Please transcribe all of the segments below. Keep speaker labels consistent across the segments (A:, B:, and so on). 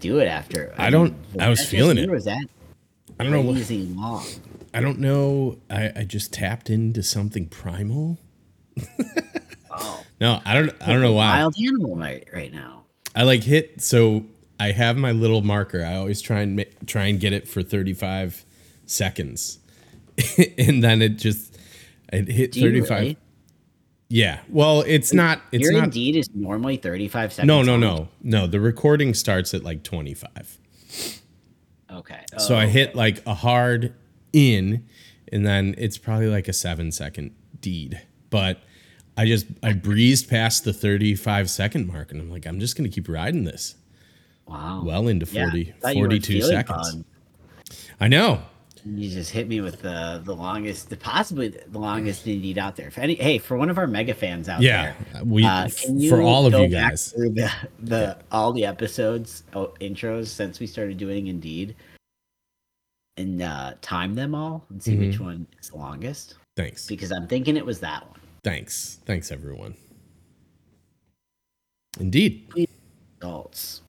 A: Do it after.
B: I don't-
A: mean,
B: I was feeling it.
A: Was that
B: I don't know what
A: long?
B: I don't know. I, I just tapped into something primal.
A: Oh,
B: No, I don't I don't know why.
A: wild animal right, right now.
B: I like hit so I have my little marker. I always try and ma- try and get it for 35 seconds. and then it just it hit 35.
A: really?
B: Yeah. Well, it's not it's
A: Your
B: not
A: indeed is normally thirty-five seconds.
B: No, no, no. No, the recording starts at like 25.
A: Okay.
B: So
A: Oh,
B: I hit like a hard in and then it's probably like a 7 second deed. But I just I breezed past the 35 second mark and I'm like I'm just going to keep riding this.
A: wow.
B: well into
A: Yeah,
B: 40
A: thought you were
B: 42 seconds.
A: fun.
B: I know.
A: You just hit me with the the longest, the possibly the longest indeed out there. For any, hey, for one of our mega fans out
B: Yeah,
A: there,
B: we
A: uh,
B: for all of you guys.
A: the, the all the episodes oh, intros since we started doing Indeed, and uh, time them all and see which
B: Mm-hmm.
A: one is the longest.
B: Thanks.
A: Because I'm thinking it was that one.
B: Thanks. Thanks everyone. Indeed.
A: Adults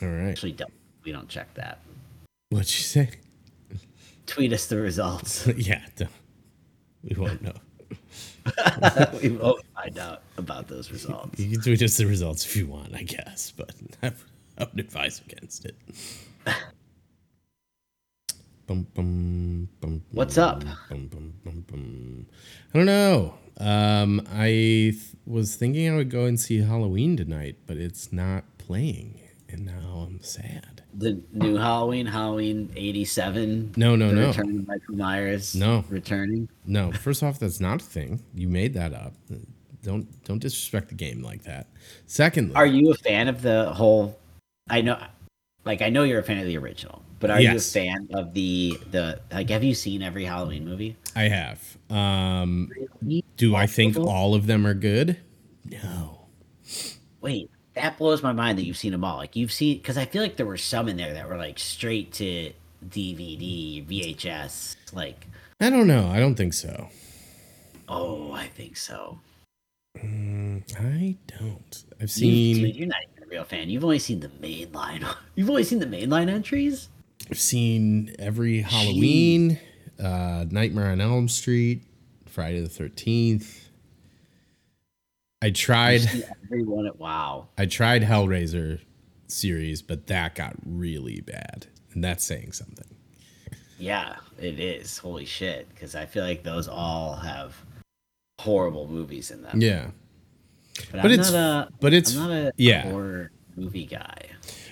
B: All right.
A: actually don't. We don't check that.
B: What'd you say?
A: Tweet us the results.
B: yeah. don't- We won't know.
A: we won't find out about those results.
B: You can tweet us the results if you want, I guess, but I would advise against it. Bum, bum, bum,
A: What's up?
B: Bum, bum, bum, bum. I don't know. Um, I th- was thinking I would go and see Halloween tonight, but it's not playing, and now I'm sad.
A: The new Halloween, Halloween '87.
B: No, no, no.
A: Return of Michael Myers.
B: No.
A: returning.
B: No, first off, that's not a thing. You made that up. Don't don't disrespect the game like that. Secondly,
A: Are you a fan of the whole? I know, like I know you're a fan of the original, but are
B: Yes.
A: you a fan of the the like? Have you seen every Halloween movie?
B: I have. Um, do I think all of them are good? No.
A: Wait, that blows my mind that you've seen them all. Like you've seen because I feel like there were some in there that were like straight to DVD, VHS. Like,
B: I don't know. I don't think so.
A: oh, I think so.
B: I don't. I've seen
A: dude, you're not even a real fan. You've only seen the main line. You've only seen the main line entries.
B: I've seen every Halloween, uh, Nightmare on Elm Street, Friday the Thirteenth. I tried.
A: Everyone at Wow.
B: I tried Hellraiser series, but that got really bad, and that's saying something.
A: Yeah, it is. Holy shit! Because I feel like those all have horrible movies in them.
B: Yeah,
A: but,
B: but
A: I'm
B: it's-
A: not a.
B: but it's-
A: I'm not a
B: yeah.
A: horror movie guy.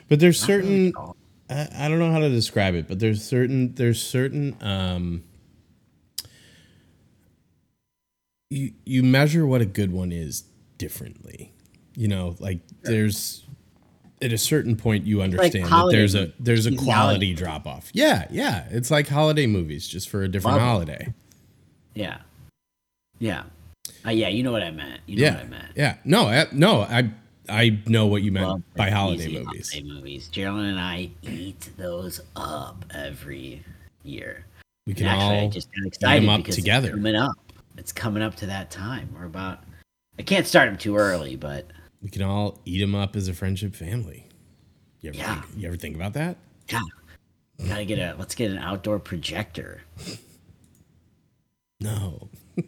B: but there's
A: Not
B: certain.
A: at all.
B: I, I don't know how to describe it, but there's certain there's certain um you you measure what a good one is differently. You know, like there's at a certain point you understand that there's a there's a quality drop off. Yeah, yeah. It's like holiday movies just for a different
A: Love it.
B: holiday.
A: Yeah, yeah, uh, yeah. You know what I meant. You know
B: Yeah.
A: what I meant.
B: Yeah. No, I, no, I I know what you meant
A: Love
B: by holiday movies.
A: Holiday movies. Geraldine and I eat those up every year.
B: We
A: And
B: can
A: actually, I
B: all
A: just got excited
B: up
A: because
B: together.
A: it's coming up. It's coming up to that time. We're about. I can't start them too early, but
B: we can all eat them up as a friendship family. You ever,
A: Yeah.
B: think, you ever think about that?
A: yeah, gotta get a. Let's get an outdoor projector.
B: No.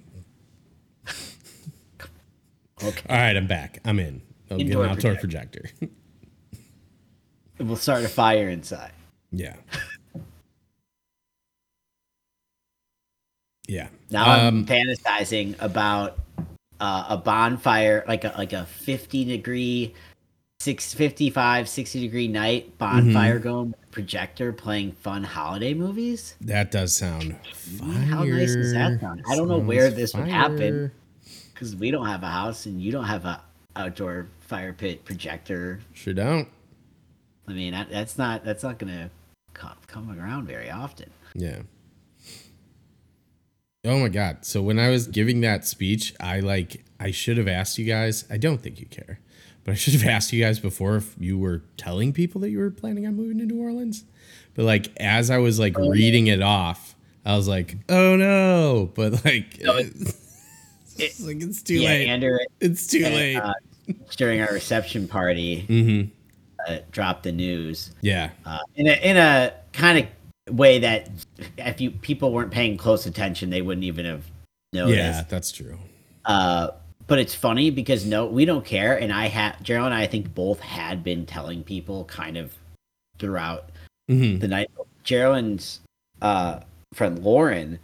A: Okay,
B: All right, I'm back. I'm in. I'll get an outdoor projector.
A: and we'll start a fire inside.
B: yeah. Yeah.
A: Now
B: Um,
A: I'm fantasizing about uh, a bonfire, like a like a 50 degree, six, 55, 60 degree night bonfire going with a projector playing fun holiday movies.
B: That does sound fire.
A: How nice does that sound? I don't know where this would happen. Because we don't have a house and you don't have a outdoor fire pit projector.
B: Sure don't.
A: I mean, that, that's not that's not gonna come, come around very often.
B: Yeah. Oh my god. So when I was giving that speech, I like I should have asked you guys. I don't think you care. But I should have asked you guys before if you were telling people that you were planning on moving to New Orleans. But like as I was like reading it off, I was like, "Oh no." But like
A: No, it-
B: it's like it's too
A: yeah,
B: late.
A: Andrew
B: it's too late.
A: uh, during our reception party
B: mhm.
A: uh, dropped the news
B: Yeah.
A: uh, in a in a kind of way that if you people weren't paying close attention, they wouldn't even have noticed.
B: Yeah, that's true.
A: Uh, but it's funny because no, we don't care. And I had Gerald and I, I think both had been telling people kind of throughout
B: Mhm.
A: the night. Gerald's uh, friend Lauren,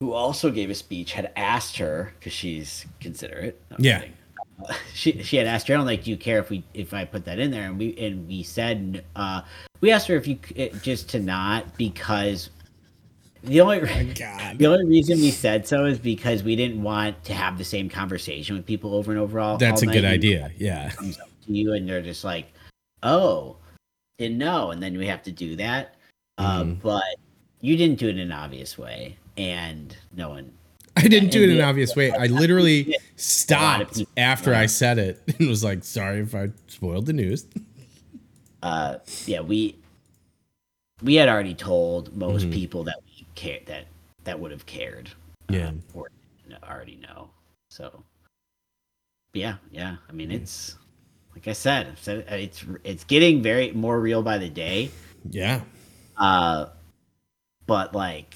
A: who also gave a speech, had asked her because she's considerate. No,
B: Yeah.
A: kidding. Uh, she she had asked Gerald like, "Do you care if we if I put that in there?" And we and we said uh, we asked her if you c- just to not because the only
B: God.
A: the only reason we said so is because we didn't want to have the same conversation with people over and over all.
B: That's
A: all
B: a good idea. Yeah.
A: To you and they're just like, "Oh, didn't know," and then we have to do that. Uh,
B: Mhm.
A: but you didn't do it in an obvious way, and no one.
B: I didn't do it in an obvious way. I literally stopped after I said it and was like, sorry if I spoiled the news.
A: Uh, yeah, we we had already told most
B: Mhm.
A: people that we care that that would have cared.
B: Yeah.
A: um, or already know. So, yeah, yeah. I mean, it's like I said, I've said it, it's it's getting very more real by the day.
B: Yeah.
A: Uh, but like,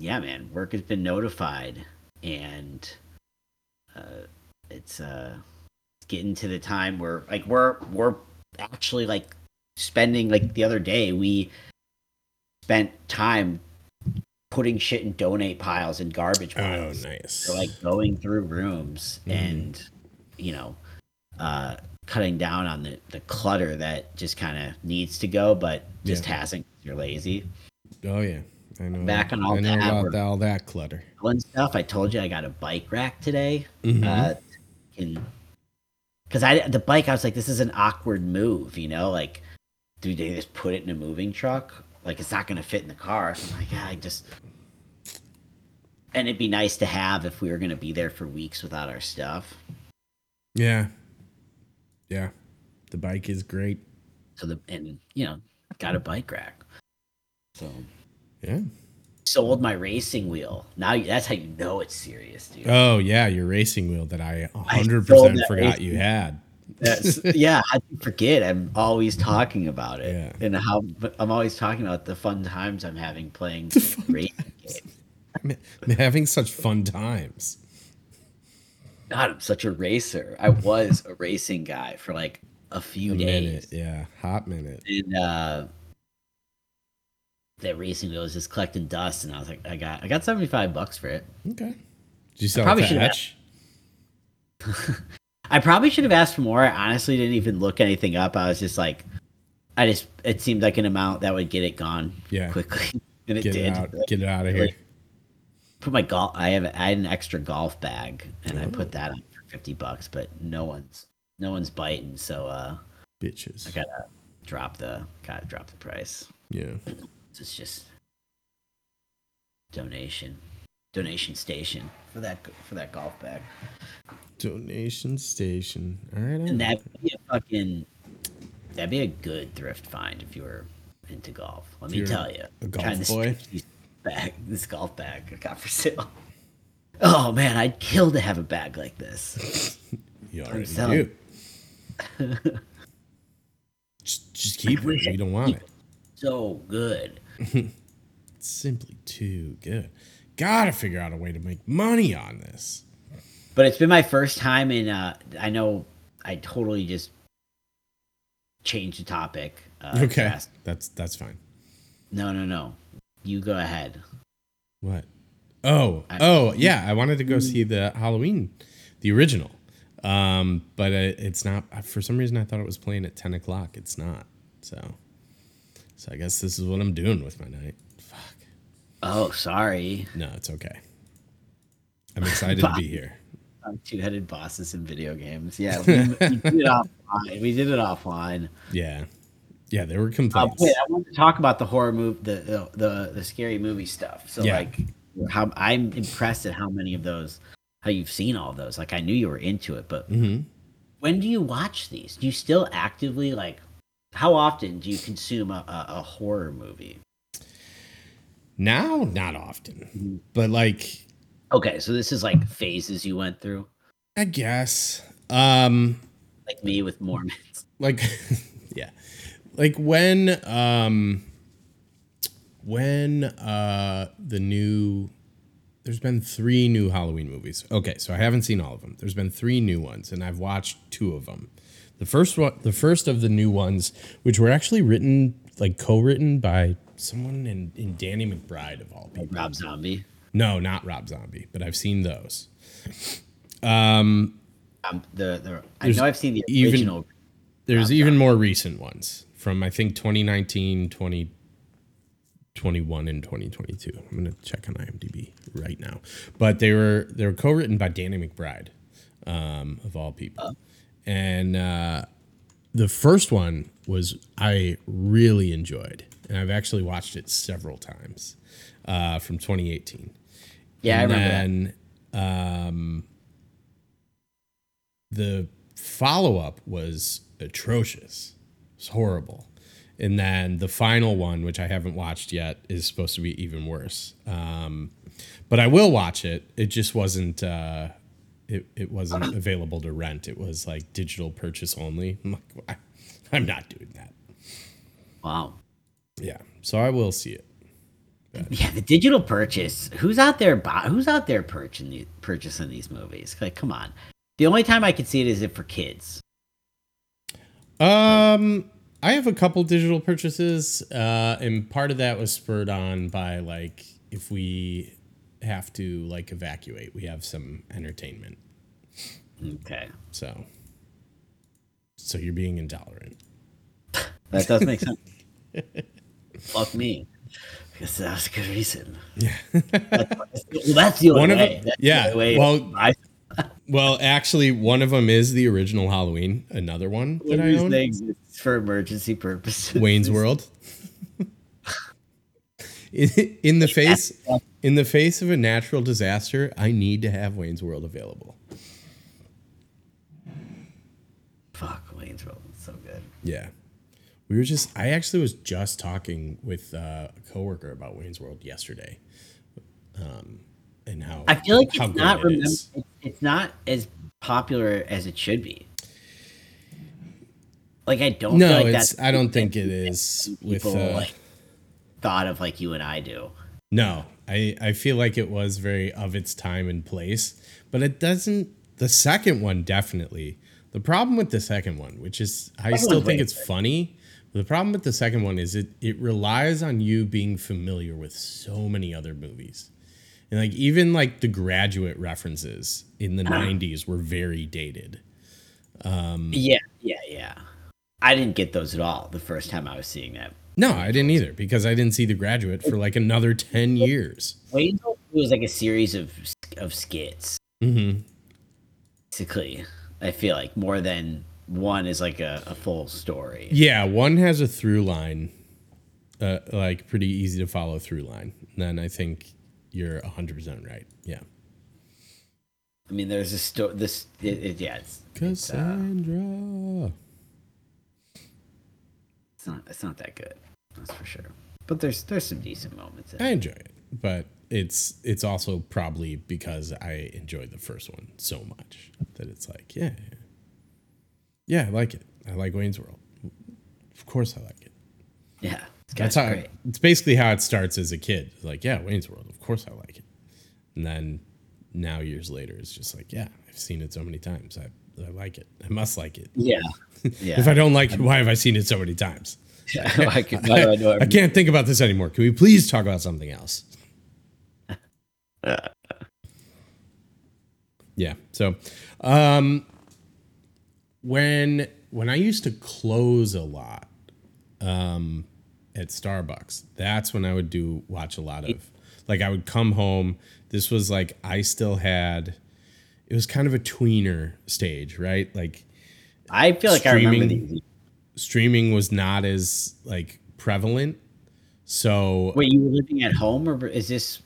A: yeah, man, work has been notified, and uh, it's uh, getting to the time where like we're we're actually like spending like the other day we spent time putting shit in donate piles and garbage piles.
B: Oh, nice.
A: So like going through rooms
B: Mhm.
A: and you know uh cutting down on the, the clutter that just kind of needs to go but just
B: Yeah.
A: hasn't. you're lazy
B: Oh, yeah. I know.
A: Back on all
B: I know
A: that,
B: about all that clutter.
A: and stuff i told you i got a bike rack today
B: Mhm.
A: uh because i the bike i was like this is an awkward move you know like do they just put it in a moving truck like it's not going to fit in the car so i'm like yeah i just and it'd be nice to have if we were going to be there for weeks without our stuff
B: yeah. Yeah. The bike is great.
A: so the and you know got a bike rack so
B: Yeah.
A: sold my racing wheel now you- that's how you know it's serious dude
B: Oh, yeah. Your racing wheel that I
A: I
B: 100%
A: sold that
B: forgot you had.
A: That's, yeah, I forget. I'm always talking about it,
B: Yeah.
A: and how I'm always talking about the fun times I'm having playing racing games.
B: I'm, I'm having such fun times.
A: God, I'm such a racer. I was a racing guy for like a few
B: A
A: days,
B: minute. Yeah. Hot minute.
A: and uh, that racing wheel was just collecting dust, and I was like, I got, I got 75 bucks for it.
B: Okay. Did you sell
A: probably
B: it to
A: should've
B: Etch?
A: I probably should have asked for more. I honestly didn't even look anything up. I was just like, I just, it seemed like an amount that would get it gone
B: Yeah.
A: quickly, and it
B: Get
A: did.
B: it out. Get it out of here.
A: Like, put my golf. I have I had an extra golf bag, and I
B: Oh.
A: put that on for fifty bucks. But no one's no one's biting, so uh,
B: Bitches.
A: I gotta drop the gotta drop the price.
B: Yeah.
A: It's just donation donation station for that for that golf bag,
B: Donation station. All right.
A: and that'd be a fucking that'd be a good thrift find if you were into golf. Let me tell you,
B: a golf
A: Trying this-
B: boy?
A: This bag, this golf bag I got for sale. Oh man, I'd kill to have a bag like this.
B: you already do. just, just keep it. We don't want it.
A: So good.
B: It's simply too good. Gotta figure out a way to make money on this.
A: But it's been my first time in. Uh, I know I totally just changed the topic. Uh,
B: okay.
A: fast.
B: That's that's fine.
A: No, no, no. You go ahead.
B: What? Oh,
A: I-
B: oh, yeah. I wanted to go see the Halloween the original. Um, but it, it's not. For some reason, I thought it was playing at ten o'clock. It's not. So, so I guess this is what I'm doing with my night. Fuck.
A: Oh, sorry.
B: No, it's okay. I'm excited to be here.
A: Two-headed bosses in video games. Yeah, we, we did it offline. We did it offline.
B: Yeah, yeah. There were
A: Uh,
B: complaints.
A: wait, I wanted to talk about the horror movie, the, the the the scary movie stuff. So
B: Yeah.
A: like, how I'm impressed at how many of those, how you've seen all those. Like I knew you were into it, but
B: hmm
A: when do you watch these? Do you still actively like? How often do you consume a, a, a horror movie?
B: Now, not often, but like
A: Okay, so this is like phases you went through,
B: I guess. Um,
A: like me with Mormons.
B: like yeah like when um when uh the new there's been three new halloween movies okay so i haven't seen all of them there's been three new ones and i've watched two of them the first one the first of the new ones which were actually written like co-written by someone in, in danny mcbride of all people
A: Rob Zombie.
B: no not rob zombie but i've seen those um
A: Um, the the I know I've seen the
B: even-
A: original.
B: There's
A: Rob
B: even more recent ones from I think 2019, 2021, and 2022. I'm gonna check on IMDb right now. But they were they were co-written by Danny McBride, um, of all people. And uh, the first one was I really enjoyed, and I've actually watched it several times uh, from 2018.
A: Yeah, I
B: And
A: remember that.
B: then, um, the follow up was atrocious. It's horrible. And then the final one, which I haven't watched yet, is supposed to be even worse. Um, but I will watch it. It just wasn't. Uh, it, it wasn't available to rent. It was like digital purchase only. I'm like, I'm not doing that.
A: Wow.
B: Yeah. So I will see it.
A: Yeah, the digital purchase. Who's out there? Buy, who's out there purchasing these, purchasing these movies? Like, come on. The only time I could see it is if for kids.
B: Um, I have a couple digital purchases, uh, and part of that was spurred on by like if we have to like evacuate, we have some entertainment.
A: Okay,
B: So, so you're being intolerant.
A: that does make sense. Fuck me. Because that was a good reason.
B: Yeah.
A: That's, well, that's the only
B: One of
A: way.
B: them-
A: That's the
B: yeah,
A: way
B: well,
A: I
B: Well, actually, one of them is the original Halloween. Another one that I own,
A: things for emergency purposes.
B: Wayne's World. in, in the face, in the face of a natural disaster, I need to have Wayne's World available.
A: Fuck, Wayne's World. It's so good.
B: Yeah. We were just, I actually was just talking with uh, a coworker about Wayne's World yesterday. Um, and how
A: I feel like it's not
B: it
A: remember,
B: is.
A: it- it's not as popular as it should be. Like I don't
B: No,
A: like
B: it's,
A: that's
B: I don't think it is with, uh,
A: like thought of like you and I do.
B: no, I, I feel like it was very of its time and place, but it doesn't, the second one definitely, the problem with the second one, which is, I still think it's funny. The problem with the second one is it, it relies on you being familiar with so many other movies. And like even like the graduate references in the 90s were very dated. Um,
A: Yeah, yeah, yeah. I didn't get those at all the first time I was seeing that.
B: No, I didn't either because I didn't see The Graduate for like another 10 years.
A: Wayne's World was like a series of of skits,
B: hmm
A: basically. I feel like more than one is like a, a full story.
B: Yeah, one has a through line, uh, like pretty easy to follow through line. And then I think you're 100% right. Yeah.
A: I mean, there's a story. This, it, it, yeah, it's, it's, uh,
B: Cassandra.
A: it's not it's not that good. That's for sure. But there's there's some decent moments. In
B: I enjoy it, but it's it's also probably because I enjoyed the first one so much that it's like, yeah, yeah, yeah, I like it. I like Wayne's World. Of course, I like it.
A: Yeah, it's
B: That's how
A: great.
B: it's basically how it starts as a kid. Like, yeah, Wayne's World. Of course, I like it. And then now years later, it's just like, yeah, I've seen it so many times. I I like it. I must like it.
A: Yeah, yeah.
B: If I don't like it, why have I seen it so many times?
A: I, can, I know
B: I can't think about this anymore. Can we please talk about something else? Yeah. So, um, when when I used to close a lot, um, at Starbucks, that's when I would do watch a lot of. Like I would come home. This was like I still had. It was kind of a tweener stage, right? Like
A: I feel like I remember these.
B: Streaming was not as like prevalent. So
A: Wait, you were living at home, or is this?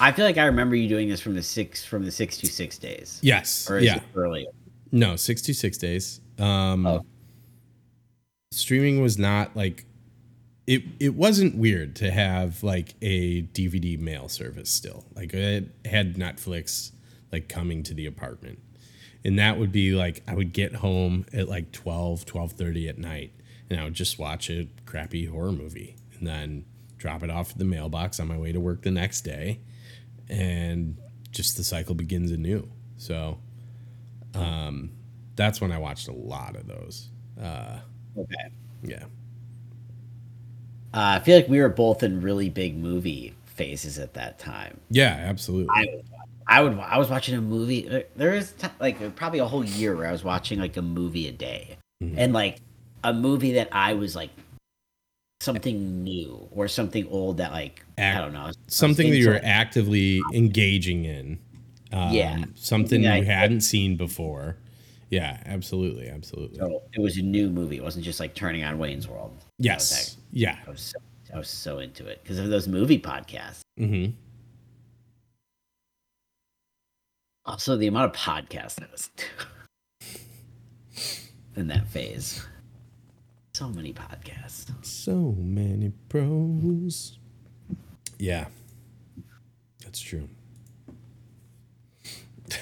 A: I feel like I remember you doing this from the six from the six to six days,
B: yes,
A: or is
B: yeah.
A: it earlier?
B: No, 66 days. Um
A: Oh.
B: streaming was not like it it wasn't weird to have like a DVD mail service still. Like it had Netflix like coming to the apartment. And that would be like I would get home at like 12, 12:30 at night and I would just watch a crappy horror movie and then drop it off at the mailbox on my way to work the next day and just the cycle begins anew. So um, that's when I watched a lot of those.
A: Okay.
B: Yeah.
A: Uh, I feel like we were both in really big movie phases at that time.
B: Yeah, absolutely.
A: I I would, I was watching a movie. there- is t- like probably a whole year where I was watching like a movie a day,
B: Mm-hmm.
A: and like a movie that I was like something new or something old that like I don't know I I
B: something that you're
A: into.
B: actively engaging in. Um,
A: Yeah.
B: Something you
A: I-
B: hadn't seen before. Yeah, absolutely. Absolutely.
A: So it was a new movie. It wasn't just like turning on Wayne's World.
B: yes. Yeah.
A: I was so, I was so into it because of those movie podcasts.
B: hmm
A: Also, the amount of podcasts I was in that phase. So many podcasts.
B: So many pros. Yeah. That's true.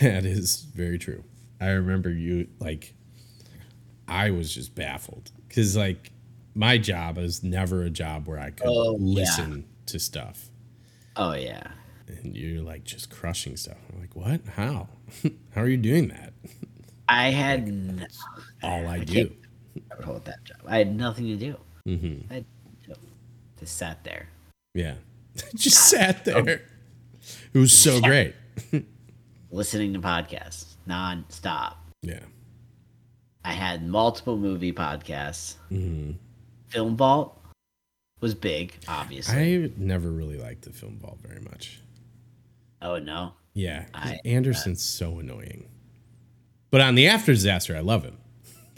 B: That is very true. I remember you like I was just baffled cuz like my job is never a job where I could
A: Oh, yeah.
B: listen to stuff
A: Oh yeah.
B: And you're like just crushing stuff. I'm like, "What? How? How are you doing that?"
A: I had n-
B: All I,
A: I
B: do.
A: I would hold that job. I had nothing to do.
B: Mhm.
A: I just sat there.
B: Yeah. just sat there. It was so great.
A: listening to podcasts non-stop.
B: Yeah.
A: I had multiple movie podcasts.
B: hmm
A: Film Vault was big, obviously.
B: I never really liked the film Vault very much.
A: Oh no.
B: Yeah,
A: I- uh,
B: Anderson's so annoying. But on the After Disaster, I love him.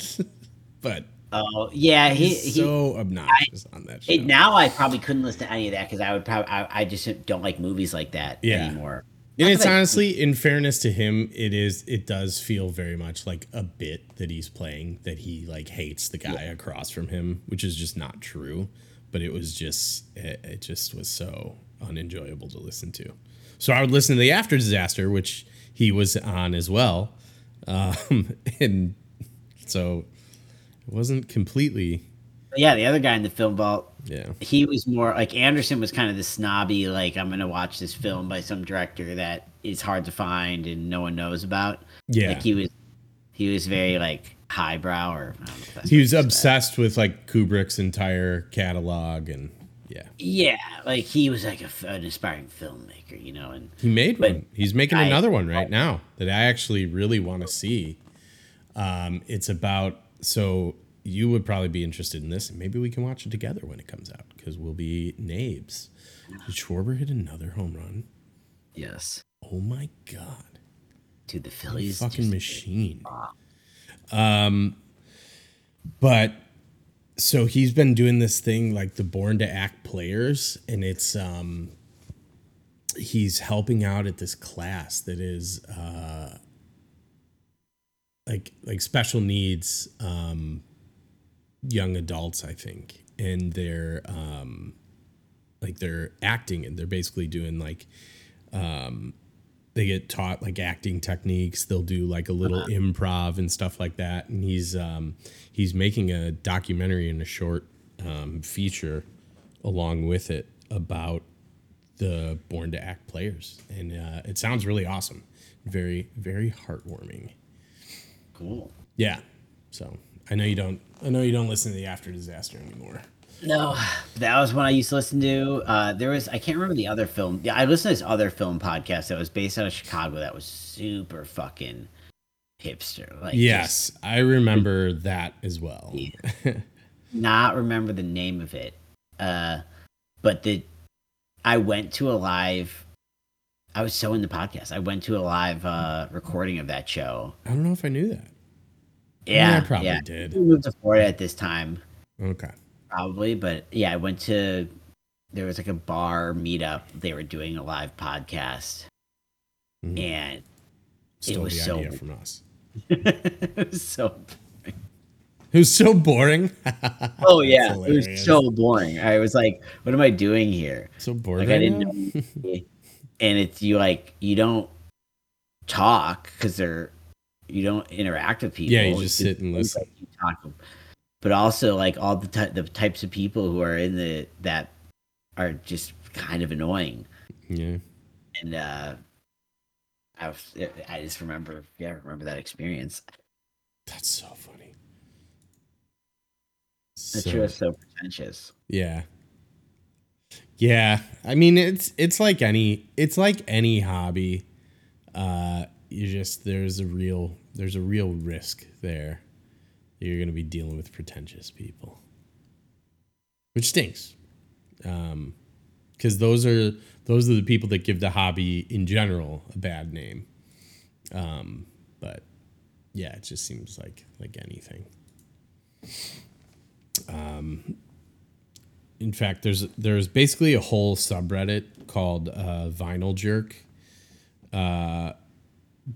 B: but
A: Oh yeah, he,
B: he's
A: he
B: so obnoxious on that show.
A: it, now I probably couldn't listen to any of that because I would probably I, I just don't like movies like that
B: Yeah.
A: anymore.
B: and it's
A: I-
B: honestly, in fairness to him, it is it does feel very much like a bit that he's playing that he like hates the guy across from him, which is just not true. But it was just it, it just was so unenjoyable to listen to. So I would listen to the After Disaster, which he was on as well, um, and so it wasn't completely
A: yeah, the other guy in the Film Vault,
B: yeah.
A: he was more like Anderson was kind of the snobby like I'm gonna watch this film by some director that is hard to find and no one knows about.
B: Yeah.
A: like he was he was very like highbrow or I don't know
B: He was obsessed with like Kubrick's entire catalog, and yeah,
A: Yeah, like he was like a an aspiring filmmaker, you know, and
B: he made one. He's making
A: I-
B: another one right now that I actually really want to see. Um, it's about so you would probably be interested in this, and maybe we can watch it together when it comes out because we'll be nabes. Did Schwarber hit another home run?
A: yes,
B: Oh my god!
A: to the Phillies.
B: fucking machine. Um, but so he's been doing this thing like the Born to Act players, and it's um, he's helping out at this class that is uh, like like special needs um, young adults, I think, and they're um, like they're acting and they're basically doing like they get taught like acting techniques. They'll do like a little improv and stuff like that. And he's um he's making a documentary and a short um, feature along with it about the born to act players. And uh, it sounds really awesome. Very very heartwarming.
A: Cool.
B: yeah. So i know you don't i know you don't listen to the after disaster anymore
A: No, that was one I used to listen to. Uh, there was I can't remember the other film. Yeah, I listened to this other film podcast that was based out of Chicago. That was super fucking hipster. Like,
B: Yes, I remember that as well.
A: just not remember the name of it. Uh, but the I went to a live. I was so in the podcast. I went to a live uh, recording of that show.
B: I don't know if I knew that.
A: Yeah,
B: I probably
A: yeah.
B: did.
A: We moved to Florida at this time.
B: Okay.
A: Probably but yeah i went to there was like a bar meetup they were doing a live podcast
B: Mhm.
A: and
B: Stole
A: was
B: the
A: so-
B: idea from us.
A: it was so
B: It was so boring.
A: oh yeah it was so boring i was like what am i doing here
B: so boring.
A: like i didn't know and it's you like you don't talk because they're you don't interact with people
B: Yeah, you just
A: It's
B: sit and listen.
A: like you talk but also like all the ty- the types of people who are in the that are just kind of annoying
B: Yeah.
A: and uh I was, I just remember, yeah, I remember that experience.
B: That's so funny.
A: That
B: So-
A: is so pretentious.
B: Yeah. Yeah. I mean it's it's like any it's like any hobby. Uh you just there's a real there's a real risk there. You're gonna be dealing with pretentious people. Which stinks. Um because those are those are the people that give the hobby in general a bad name. Um, but yeah, it just seems like like anything. Um, in fact, there's there's basically a whole subreddit called uh, Vinyl Jerk, uh,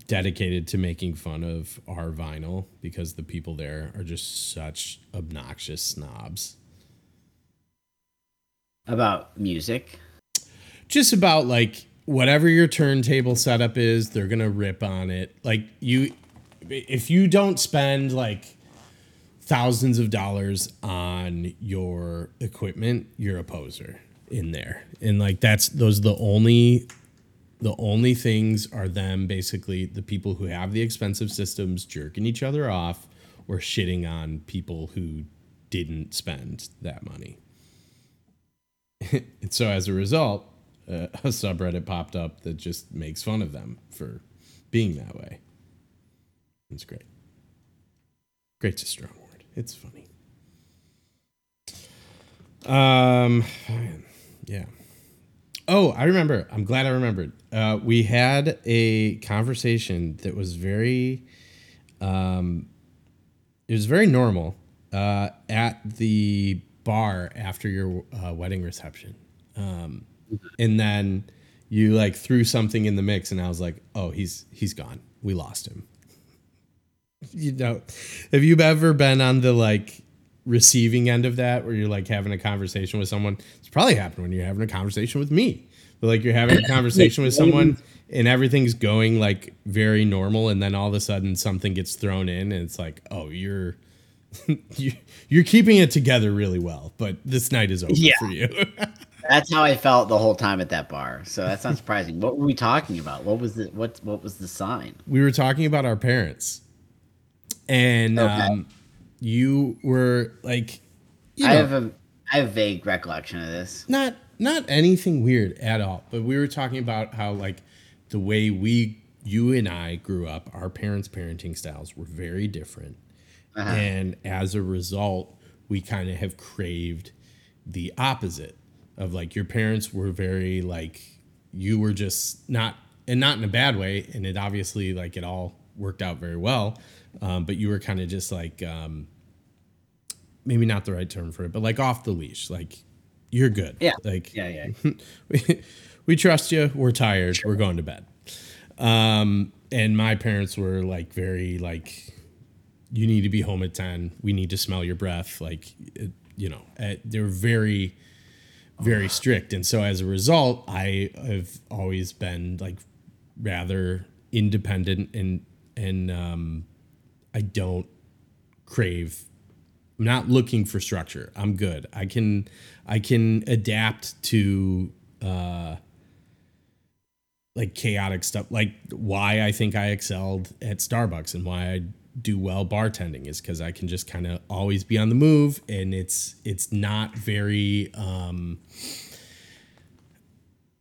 B: dedicated to making fun of r/vinyl because the people there are just such obnoxious snobs.
A: About music.
B: just about like whatever your turntable setup is, they're gonna rip on it. Like you, if you don't spend like thousands of dollars on your equipment, you're a poser in there. And like that's those are the only the only things are them basically the people who have the expensive systems jerking each other off or shitting on people who didn't spend that money. and so as a result, uh, a subreddit popped up that just makes fun of them for being that way. It's great. Great's a strong word. It's funny. Um, yeah. Oh, I remember. I'm glad I remembered. Uh, we had a conversation that was very, um, it was very normal uh, at the bar after your uh, wedding reception. Um, and then you like threw something in the mix, and I was like, "Oh, he's he's gone. We lost him." You know, have you ever been on the like receiving end of that, where you're like having a conversation with someone? It's probably happened when you're having a conversation with me. But like you're having a conversation with someone, and everything's going like very normal, and then all of a sudden something gets thrown in, and it's like, "Oh, you're." you, you're keeping it together really well, but this night is over
A: Yeah.
B: for you.
A: That's how I felt the whole time at that bar. So that's not surprising. what were we talking about? What was the what what was the sign?
B: we were talking about our parents, and
A: Okay.
B: um, you were like, you
A: I have a I have a vague recollection of this.
B: not not anything weird at all, but we were talking about how like the way we you and I grew up, our parents' parenting styles were very different, and as a result, we kind of have craved the opposite of like your parents were very like you were just not and not in a bad way and it obviously like it all worked out very well um, but you were kind of just like um, maybe not the right term for it but like off the leash like you're good.
A: Yeah.
B: like
A: Yeah, yeah.
B: we, we trust you. We're tired. We're going to bed. Um, and my parents were like very like you need to be home at 10 we need to smell your breath. Like it, you know uh, they're very very strict. And so as a result i have always been like rather independent and and um i don't crave i'm not looking for structure i'm good i can i can adapt to uh like chaotic stuff like why i think i excelled at starbucks and why i do well bartending is because I can just kind of always be on the move, and it's it's not very. Um,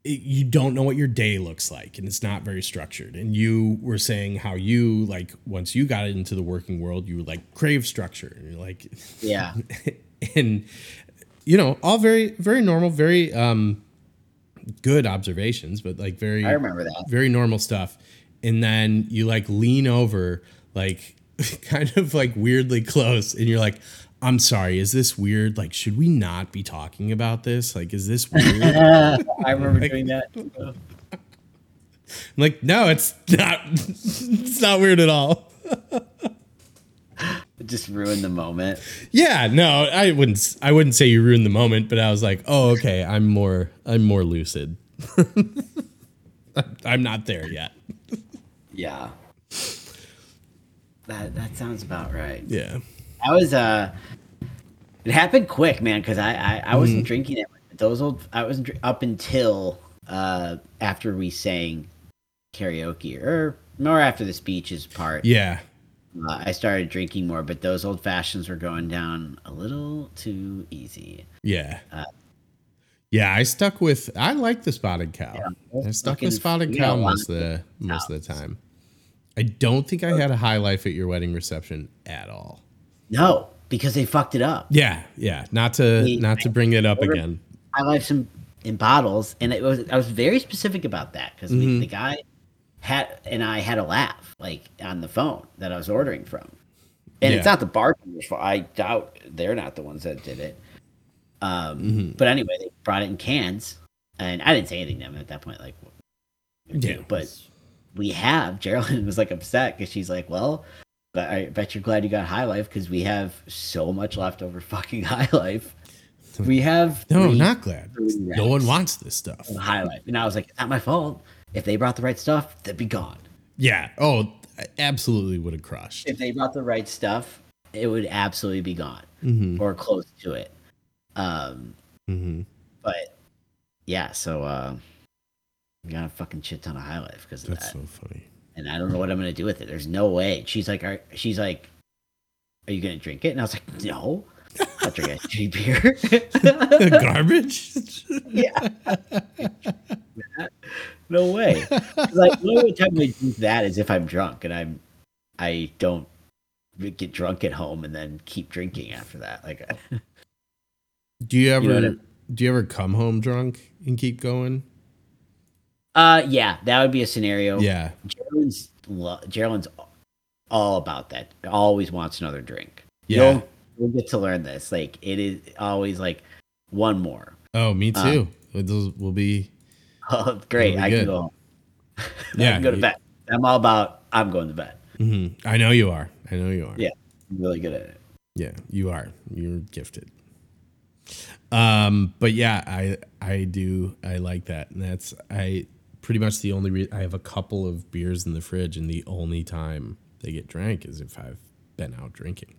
B: you don't know what your day looks like, and it's not very structured. And you were saying how you like once you got into the working world, you like crave structure, and you're like,
A: Yeah.
B: and you know, all very very normal, very um, good observations, but like very
A: I remember that.
B: very normal stuff. And then you like lean over, like kind of like weirdly close, and you're like, I'm sorry, is this weird? Like, should we not be talking about this? Like, is this weird? I'm
A: I remember doing that.
B: I'm like, no, it's not it's not weird at all.
A: It just ruined the moment.
B: Yeah, no, I wouldn't s- I wouldn't say you ruined the moment, but I was like, oh, okay, I'm more I'm more lucid. I'm not there yet.
A: Yeah. That that sounds about right.
B: Yeah.
A: I was uh it happened quick, man, because I, I I wasn't drinking it. Those old I wasn't up until uh after we sang karaoke or more after the speeches part.
B: Yeah.
A: Uh, I started drinking more, but those old fashions were going down a little too easy.
B: Yeah.
A: Uh,
B: yeah, I stuck with I like the spotted cow.
A: Yeah,
B: I stuck with spotted cow most of the most of the time. I don't think I had a high life at your wedding reception at all.
A: No, because they fucked it up.
B: Yeah, yeah. Not to
A: We-
B: not to bring it up again.
A: I like some in bottles, and it was I was very specific about that because
B: Mm-hmm.
A: the guy had and I had a laugh like on the phone that I was ordering from, and it's not the bartender's fault. I doubt they're not the ones that did it. Um,
B: Mm-hmm.
A: but anyway, they brought it in cans, and I didn't say anything to them at that point. Like,
B: Yeah.
A: but we have Geraldine was like upset because she's like, well. But I bet you're glad you got High Life because we have so much left over fucking High Life. We have
B: No,
A: three-
B: not glad. No one wants this stuff.
A: High Life, and I was like, it's not my fault. If they brought the right stuff, they'd be gone.
B: Yeah. Oh, I absolutely would have crushed.
A: If they brought the right stuff, it would absolutely be gone
B: Mm-hmm.
A: or close to it. Um,
B: Mm-hmm.
A: but yeah, so uh, we got a fucking shit ton of High Life because
B: That's
A: that,
B: so funny.
A: And I don't know what I'm gonna do with it. There's no way. She's like, are, she's like, are you gonna drink it? And I was like, no, not drinking a cheap beer.
B: Garbage.
A: yeah. no way. Like the only time I do that is if I'm drunk and I'm I don't get drunk at home and then keep drinking after that. Like
B: Do you ever
A: know what I-
B: do you ever come home drunk and keep going?
A: Uh yeah, that would be a scenario.
B: Yeah.
A: Gerald's lo- Gerald's all about that. Always wants another drink.
B: Yeah.
A: You'll, you'll get to learn this. Like it is always like one more.
B: Oh, me
A: Uh,
B: too. Those will be
A: Oh, great.
B: That'll
A: I
B: be
A: can go home. I
B: yeah.
A: can go to bed. I'm all about I'm going to bed.
B: Mm-hmm. I know you are. I know you are.
A: Yeah. I'm really good at it.
B: Yeah, you are. You're gifted. Um, but yeah, I I do I like that, and that's I pretty much the only re- I have a couple of beers in the fridge, and the only time they get drank is if I've been out drinking.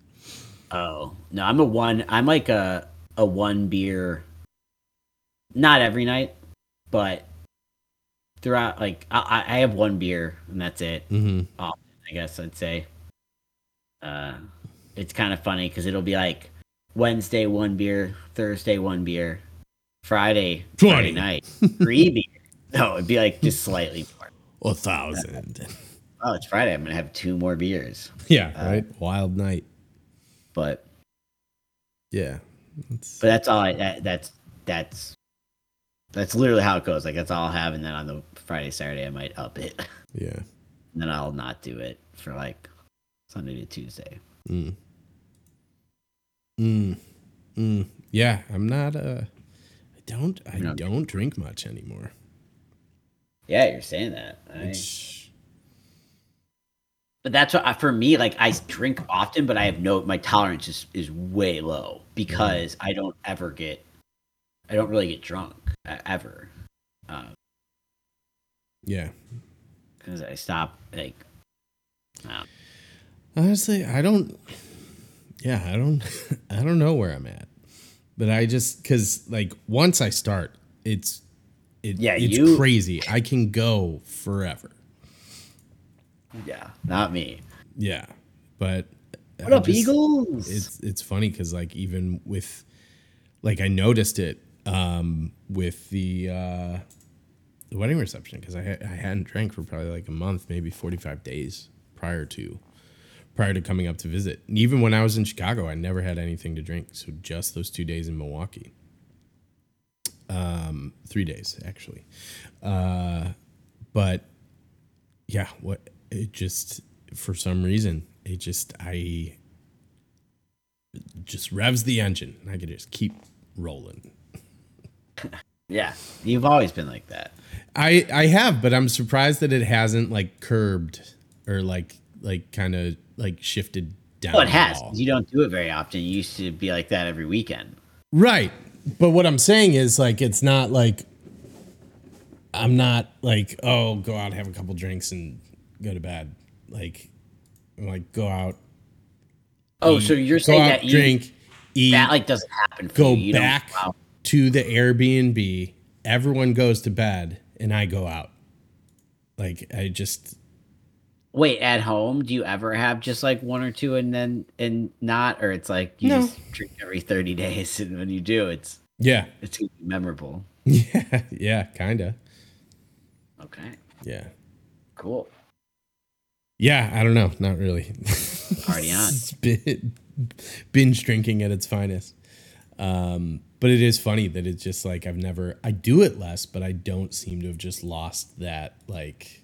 A: Oh no, I'm a one. I'm like a a one beer. Not every night, but throughout, like I, I have one beer and that's it.
B: Mm-hmm.
A: Often, I guess I'd say. Uh, it's kind of funny because it'll be like Wednesday one beer, Thursday one beer, Friday Friday night three beer. No, it'd be like just slightly more.
B: A thousand.
A: Oh, it's Friday. I'm gonna have two more beers,
B: yeah, right. Wild night.
A: but
B: Yeah. It's,
A: But that's all. I, that, that's that's that's literally how it goes. Like that's all I'll have, and then on the Friday, Saturday, I might up it, and
B: yeah.
A: then I'll not do it for like Sunday to Tuesday.
B: Mm. Mm. Mm. Yeah, I'm not. Uh, I don't. I don't drink much anymore.
A: Yeah, you're saying that. I- but that's what for me. Like I drink often, but I have no. My tolerance is is way low because I don't ever get. I don't really get drunk uh, ever,
B: yeah.
A: because I stop like. Um,
B: Honestly, I don't. Yeah, I don't. I don't know where I'm at, but I just because like once I start, it's it,
A: Yeah,
B: it's
A: you-
B: crazy. I can go forever.
A: yeah, not me.
B: Yeah, but
A: What
B: I
A: up,
B: just-
A: Eagles?
B: It's it's funny because like even with like I noticed it um, with the uh, the wedding reception because I I hadn't drank for probably like a month, maybe forty five days prior to prior to coming up to visit. And even when I was in Chicago, I never had anything to drink. So just those two days in Milwaukee. Um, three days actually. Uh, but yeah, what it just for some reason it just I just revs the engine and I could just keep rolling.
A: yeah, you've always been like that.
B: I I have, but I'm surprised that it hasn't like curbed or like like kind of like shifted down.
A: Well, it has. You don't do it very often. You used to be like that every weekend.
B: Right. But what I'm saying is like it's not like I'm not like, oh, go out, have a couple drinks and go to bed. Like I'm like go out.
A: Oh,
B: eat,
A: so you're saying
B: out,
A: that you,
B: drink, eat,
A: that like doesn't happen for
B: go
A: you. you
B: back
A: go
B: to the Airbnb. Everyone goes to bed and I go out. Like I just
A: Wait, at home, do you ever have just like one or two and then and not, or it's like you
B: No.
A: just drink every thirty days, and when you do, it's
B: yeah.
A: it's memorable.
B: Yeah, yeah, kinda.
A: Okay,
B: Yeah.
A: cool.
B: Yeah, I don't know. Not really.
A: Party on.
B: It's binge drinking at its finest. Um, but it is funny that it's just like I've never I do it less, but I don't seem to have just lost that like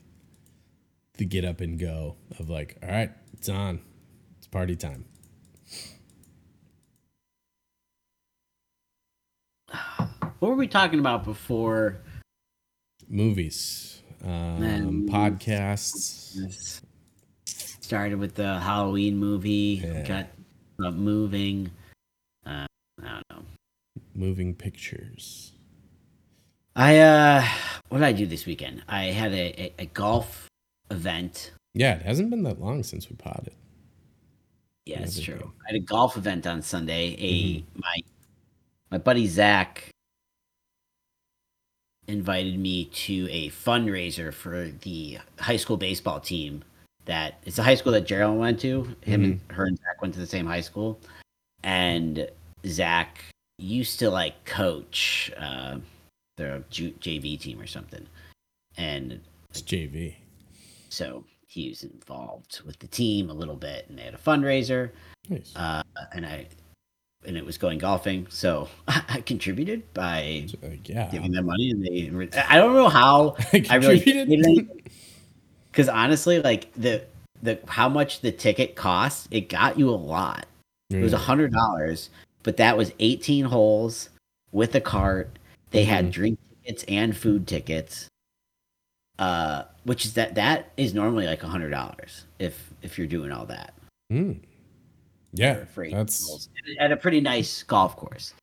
B: the get up and go of like, all right, it's on. It's party time.
A: What were we talking about before?
B: Movies, um, podcasts.
A: Started with the Halloween movie.
B: Yeah.
A: Got about moving. Uh, I don't know.
B: moving pictures.
A: I uh, what did I do this weekend? I had a, a, a golf event.
B: Yeah, it hasn't been that long since we potted.
A: Yeah, it's true. I had a golf event on Sunday. A
B: Mm-hmm.
A: my my buddy Zach invited me to a fundraiser for the high school baseball team. That it's a high school that Gerald went to. Him and
B: Mm-hmm.
A: her and Zach went to the same high school, and Zach used to like coach uh, their JV team or something, and
B: It's JV.
A: So he was involved with the team a little bit, and they had a fundraiser
B: Nice.
A: uh, and I and it was going golfing. So I contributed by
B: Like, yeah.
A: giving them money, and they. I don't know how
B: I
A: I really
B: contributed.
A: because honestly, like the the how much the ticket cost, it got you a lot. It was a
B: Mm.
A: hundred dollars, but that was eighteen holes with a cart. They
B: Mm-hmm.
A: had drink tickets and food tickets. Uh, which is that that is normally like a hundred dollars if if you're doing all that.
B: Mm. Yeah,
A: 18
B: that's
A: at a pretty nice golf course.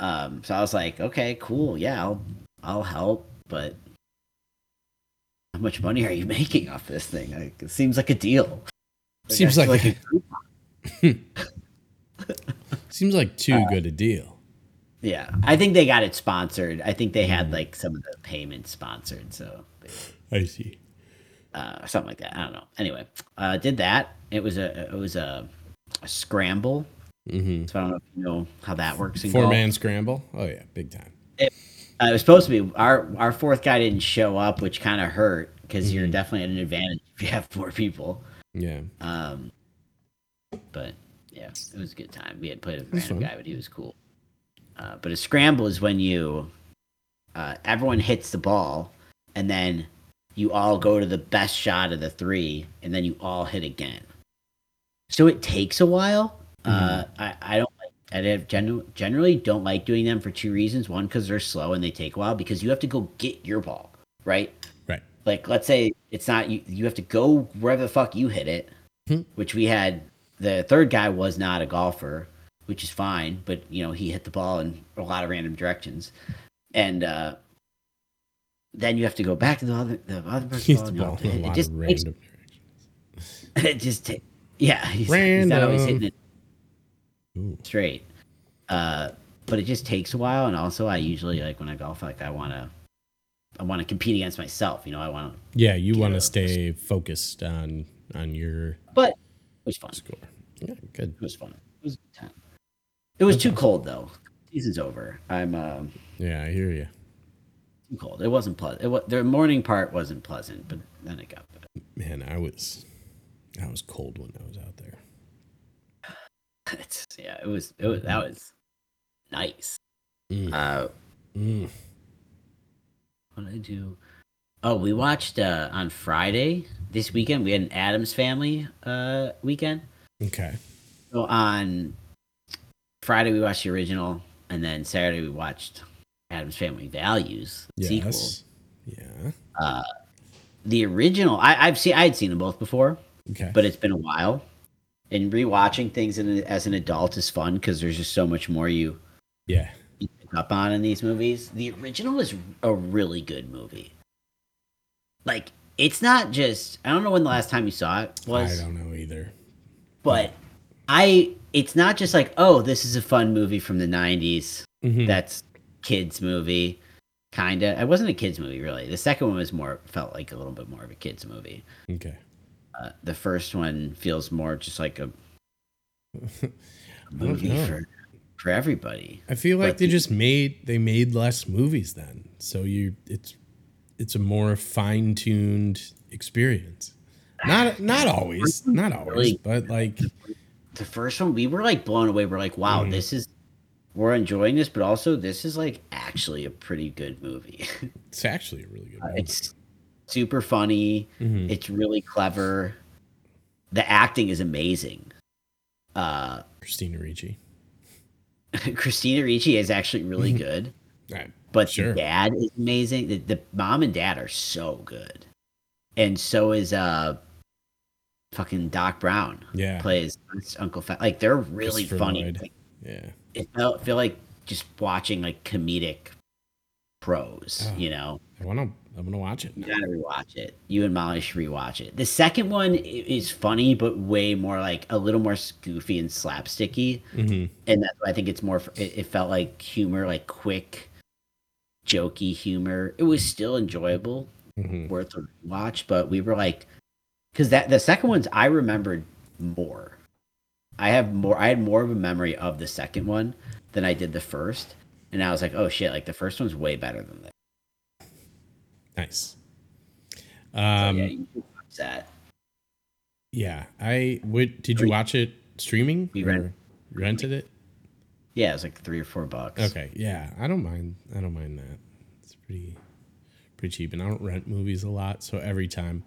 A: Um, so I was like, okay, cool, yeah, I'll I'll help, but how much money are you making off this thing? Like, it seems like a deal.
B: Seems
A: I feel
B: like
A: a
B: seems like too good a deal.
A: yeah. I think they got it sponsored. I think they had like some of the payments sponsored, so
B: I see.
A: uh, something like that. I don't know. Anyway, uh, did that. It was a it was a, a scramble.
B: Mm-hmm.
A: So I don't know if you know how that works in
B: Four man scramble. Oh yeah, big time.
A: Uh, it was supposed to be our our fourth guy didn't show up, which kind of hurt because
B: Mm-hmm.
A: you're definitely at an advantage if you have four people.
B: Yeah.
A: Um, but yeah, it was a good time. We had played a random guy, but he was cool. Uh, but a scramble is when you uh, everyone hits the ball, and then you all go to the best shot of the three, and then you all hit again. So it takes a while. Uh, I, I don't like. I genu- generally don't like doing them for two reasons. One, because they're slow and they take a while. Because you have to go get your ball, right?
B: Right.
A: Like, let's say it's not you. You have to go wherever the fuck you hit it.
B: Hmm.
A: Which we had. The third guy was not a golfer, which is fine. But you know, he hit the ball in a lot of random directions, and uh, then you have to go back to the other the other person's
B: He's
A: ball.
B: the ball
A: have
B: in a
A: it just takes-
B: random.
A: it just ta- yeah, he's, he's not always hitting it
B: Ooh.
A: straight. Uh, but it just takes a while, and also I usually like when I golf, like I want to, I want to compete against myself. You know, I want to.
B: Yeah, you want to stay focused on on your
A: But it was fun.
B: Score. Yeah, good.
A: It was fun. It was a good time. It was too cold though. Season's over. I'm um,
B: Yeah, I hear you.
A: Cold. It wasn't pleasant. It was, the morning part wasn't pleasant, but then it got better.
B: Man, I was I was cold when I was out there.
A: It's, yeah, it was. It was. That was nice.
B: Mm.
A: Uh,
B: Mm.
A: what did I do? Oh, we watched uh, on Friday this weekend. We had an Addams Family uh, weekend.
B: Okay.
A: So on Friday we watched the original, and then Saturday we watched Addams Family Values the sequel.
B: Yes. Yeah.
A: The original, I, I've seen, I had seen them both before,
B: Okay.
A: but it's been a while. And rewatching things in, as an adult is fun because there's just so much more you
B: yeah.
A: you pick up on in these movies. The original is a really good movie. Like it's not just I don't know when the last time you saw it was,
B: I don't know either.
A: but I it's not just like oh this is a fun movie from the '90s.
B: Mhm.
A: That's kids movie, kinda. It wasn't a kids movie really. The second one was more felt like a little bit more of a kids movie.
B: Okay.
A: Uh, the first one feels more just like a movie for for everybody.
B: I feel like
A: But
B: they
A: the-
B: just made they made less movies then. So you it's it's a more fine-tuned experience. Not not always, not always,
A: Really-
B: but like
A: the first one we were like blown away we're like wow
B: Mhm.
A: this is we're enjoying this but also this is like actually a pretty good movie
B: it's actually a really good movie.
A: it's super funny
B: Mhm.
A: it's really clever the acting is amazing uh
B: Christina Ricci.
A: christina ricci is actually really good
B: Right.
A: but
B: Sure.
A: the dad is amazing the, the mom and dad are so good and so is uh fucking doc brown
B: Yeah.
A: plays uncle Fat. like they're really funny. Like,
B: Yeah.
A: it felt feel like just watching like comedic pros,
B: Oh.
A: you know.
B: I want to I'm to watch it.
A: You gotta rewatch it. You and Molly should rewatch it. The second one is funny, but way more like a little more goofy and slapsticky,
B: Mhm.
A: and that's why I think it's more. It, it felt like humor, like quick, jokey humor. It was still enjoyable,
B: Mhm.
A: worth a watch, but we were like, because that the second one's I remembered more. I have more. I had more of a memory of the second one than I did the first, and I was like, oh shit, like the first one's way better than this.
B: Nice. Um
A: yeah,
B: yeah,
A: you can watch that.
B: I would did you watch it streaming?
A: We rent-
B: rented it?
A: Yeah, it was like three or four bucks.
B: Okay, yeah, I don't mind. I don't mind that. It's pretty, pretty cheap, and I don't rent movies a lot, so every time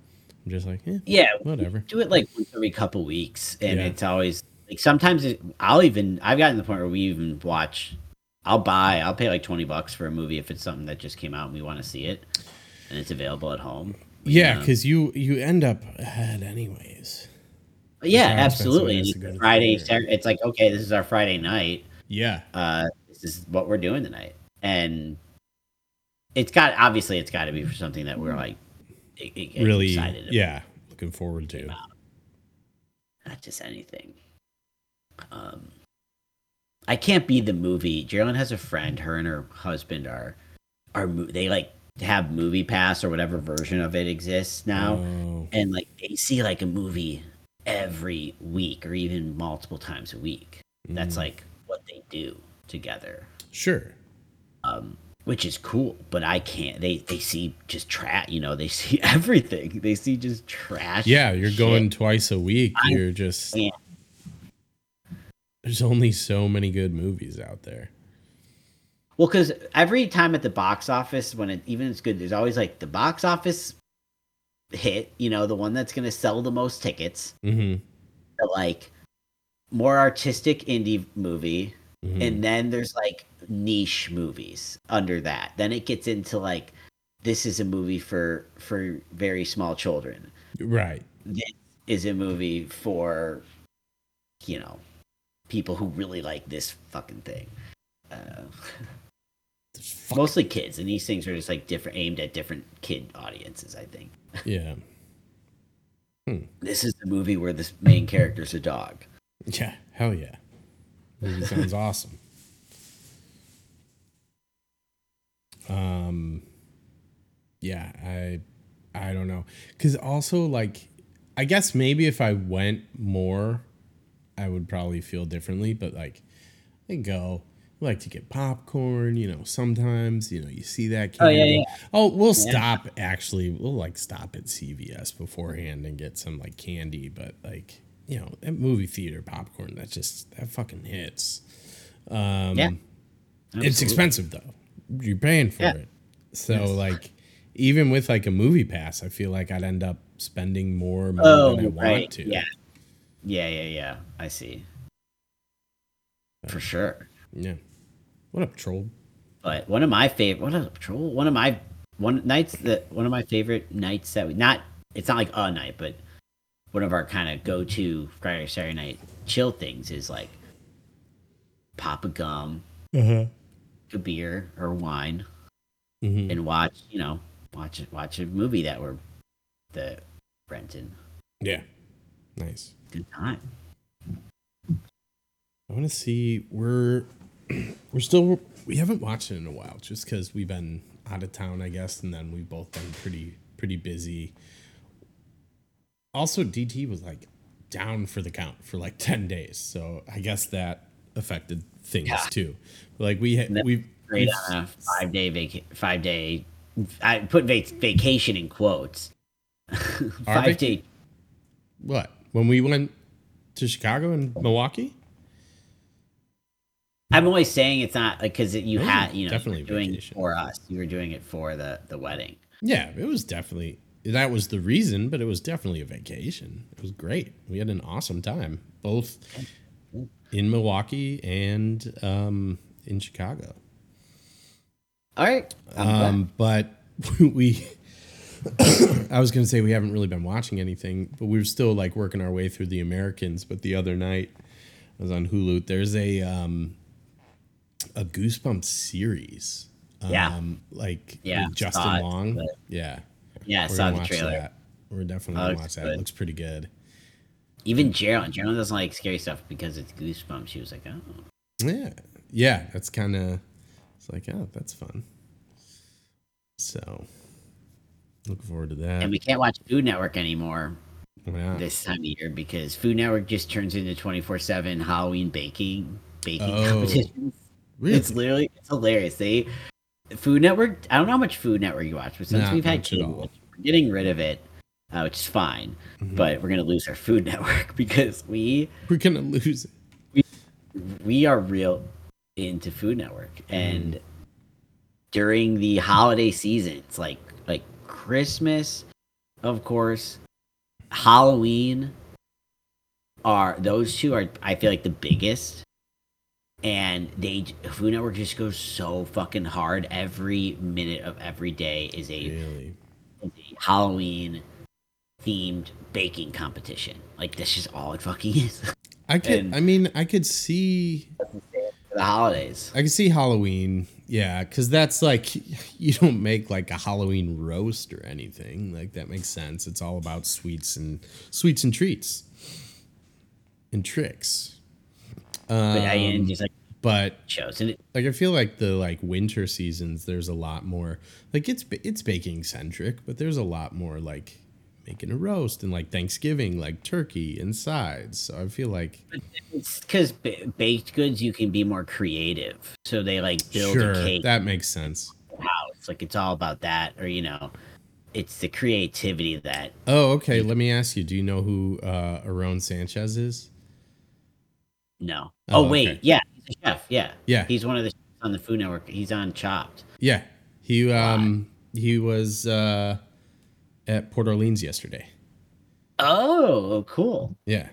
B: I'm just like, eh,
A: Yeah,
B: whatever.
A: do it like once every couple weeks, and
B: Yeah.
A: it's always like sometimes it, I'll even I've gotten to the point where we even watch. I'll buy. I'll pay like twenty bucks for a movie if it's something that just came out and we want to see it, and it's available at home.
B: Yeah,
A: Yeah.
B: because you you end up ahead anyways.
A: Yeah, absolutely. And
B: is
A: you
B: to go to the
A: Friday. Saturday, it's like okay, this is our Friday night.
B: Yeah,
A: Uh, this is what we're doing tonight, and it's got obviously it's got to be for something that we're like
B: really.
A: excited. about.
B: Yeah, looking forward to.
A: not just anything. Um, I can't be the movie. Geraldine has a friend. Her and her husband are are they like have Movie Pass or whatever version of it exists now,
B: Oh,
A: and like they see like a movie every week or even multiple times a week. That's
B: Mm.
A: like what they do together,
B: sure.
A: um, which is cool. But I can't. They they see just trash. You know, they see everything. They see just trash.
B: Yeah, you're
A: shit.
B: going twice a week.
A: I
B: You're just
A: can't.
B: There's only so many good movies out there.
A: Well, because every time at the box office, when it even it's good, there's always like the box office hit, you know, the one that's going to sell the most tickets,
B: hmm
A: the like more artistic indie movie,
B: Mm-hmm.
A: and then there's like niche movies under that. Then it gets into like this is a movie for for very small children.
B: right.
A: This is a movie for you know people who really like this fucking thing. Uh,
B: fuck-
A: mostly kids and these things are just like different aimed at different kid audiences i think
B: yeah,
A: this is the movie where the main character's a dog
B: yeah, hell yeah. Movie sounds awesome. Um, yeah, I, I don't know, because also like, I guess maybe if I went more, I would probably feel differently. But like, I go. I like to get popcorn, you know. Sometimes, you know, you see that.
A: Oh, yeah, yeah.
B: Oh, we'll stop. Actually, we'll like stop at CVS beforehand and get some like candy. But like, you know, that movie theater popcorn, that just that fucking hits. Um,
A: Yeah.
B: It's expensive though. You're paying for
A: Yeah.
B: it. So like, even with like a movie pass, I feel like I'd end up spending more money
A: Oh,
B: than I want to.
A: Yeah. Yeah, yeah, yeah. I see. For sure.
B: Yeah. What up, troll?
A: But one of my favorite, what a troll, one of my one nights that one of my favorite nights that we not, it's not like a night, but one of our kind of go to Friday Saturday night chill things is like pop a gum,
B: Uh-huh.
A: a beer or wine,
B: hmm
A: and watch, you know, watch watch a movie that we're the renting.
B: Yeah. Nice.
A: Good time.
B: I want to see. We're we're still we haven't watched it in a while, just because we've been out of town, I guess, and then we've both been pretty pretty busy. Also, DT was like down for the count for like ten days, so I guess that affected things
A: Yeah.
B: too. Like we had
A: That-
B: we
A: Great on a five day vac five day. I put vac- vacation in quotes. five
B: vac-
A: day.
B: what when we went to Chicago and Milwaukee.
A: I'm always saying it's not like because you had you know
B: definitely
A: you were doing
B: vacation.
A: it for us. You were doing it for the the wedding.
B: Yeah, it was definitely that was the reason, but it was definitely a vacation. It was great. We had an awesome time, both in Milwaukee and um, in Chicago.
A: All right.
B: Um, but we, I was gonna say we haven't really been watching anything, but we are still like working our way through the Americans. But the other night, I was on Hulu. There's a um, a Goosebumps series.
A: Yeah.
B: Um, like
A: Yeah,
B: with Justin Long.
A: but-
B: Yeah.
A: yeah, I
B: We're
A: saw the trailer.
B: that. We're definitely
A: Oh,
B: gonna watch that.
A: good.
B: It looks pretty good.
A: Even Gerald, Gerald doesn't like scary stuff because it's goosebumps. She was like, oh,
B: Yeah. Yeah. That's kind of. It's like, oh, that's fun. So, looking forward to that.
A: and we can't watch Food Network anymore
B: not?
A: this time of year because Food Network just turns into twenty four seven Halloween baking baking
B: Oh.
A: competitions.
B: Really?
A: It's literally it's hilarious. They Food Network. I don't know how much Food Network you watch, but since
B: Not
A: we've had cable, we're getting rid of it, uh, which is fine.
B: Mm-hmm.
A: But we're gonna lose our Food Network because we
B: We're gonna lose it.
A: we we are real into Food Network, and
B: Mm.
A: during the holiday season, it's like Christmas, of course, Halloween, are those two are I feel like the biggest, and they Food Network just goes so fucking hard. Every minute of every day is a,
B: Really?
A: is a Halloween themed baking competition. Like that's just all it fucking is
B: I could.
A: And-
B: I mean, I could see.
A: the holidays.
B: I could see Halloween. Yeah, because that's like you don't make like a Halloween roast or anything. Like that makes sense. It's all about sweets and sweets and treats and tricks.
A: But I
B: Um,
A: and just like
B: but
A: shows and it,
B: like I feel like the like winter seasons there's a lot more like it's it's baking centric but there's a lot more like making a roast and like Thanksgiving like turkey and sides so I feel like
A: It's because b- baked goods you can be more creative, so they like build
B: sure
A: a cake
B: that makes sense
A: house. Like it's all about that, or you know, it's the creativity that.
B: oh okay let me ask you do you know who uh Aaron Sanchez is
A: No.
B: Oh,
A: Oh, wait,
B: okay.
A: yeah, he's a chef. Yeah,
B: Yeah.
A: he's one of the chefs on the Food Network. He's on Chopped.
B: yeah he um he was uh at Port Orleans yesterday
A: Oh, cool.
B: yeah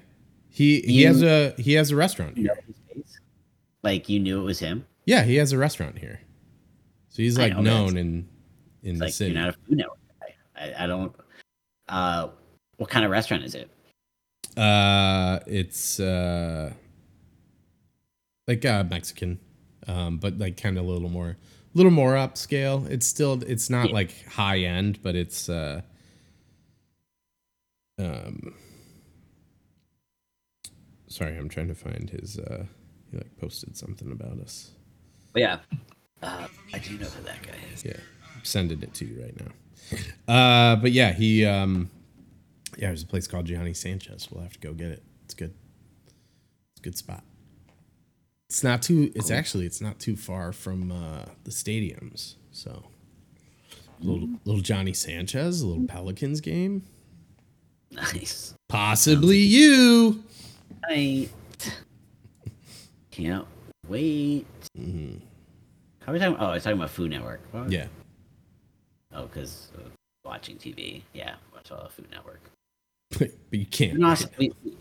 B: he he
A: You-
B: has a he has a restaurant
A: You know
B: here?
A: Like you knew it was him.
B: yeah he has a restaurant here so he's like
A: know
B: known in in
A: It's
B: the
A: like
B: city
A: you're not a Food Network. I, I don't. Uh, what kind of restaurant is it?
B: Uh, it's uh, like uh, Mexican, um, but like kind of a little more, a little more upscale. It's still, it's not
A: Yeah.
B: like high end, but it's uh, um, sorry, I'm trying to find his. Uh, he like posted something about us.
A: But yeah, uh, I do know who that guy is.
B: Yeah, I'm sending it to you right now. Uh, but yeah, he um, Yeah, there's a place called Johnny Sanchez. We'll have to go get it. It's good. It's a good spot. It's not too. It's actually it's not too far from uh, the stadiums. So, little little Johnny Sanchez, a little Pelicans game.
A: Nice.
B: Possibly you.
A: I can't wait. How are we talking? Oh, I was talking about Food Network. What
B: Yeah.
A: Oh, because uh, watching TV. Yeah, watch all the Food Network.
B: But, but you can't.
A: We- we-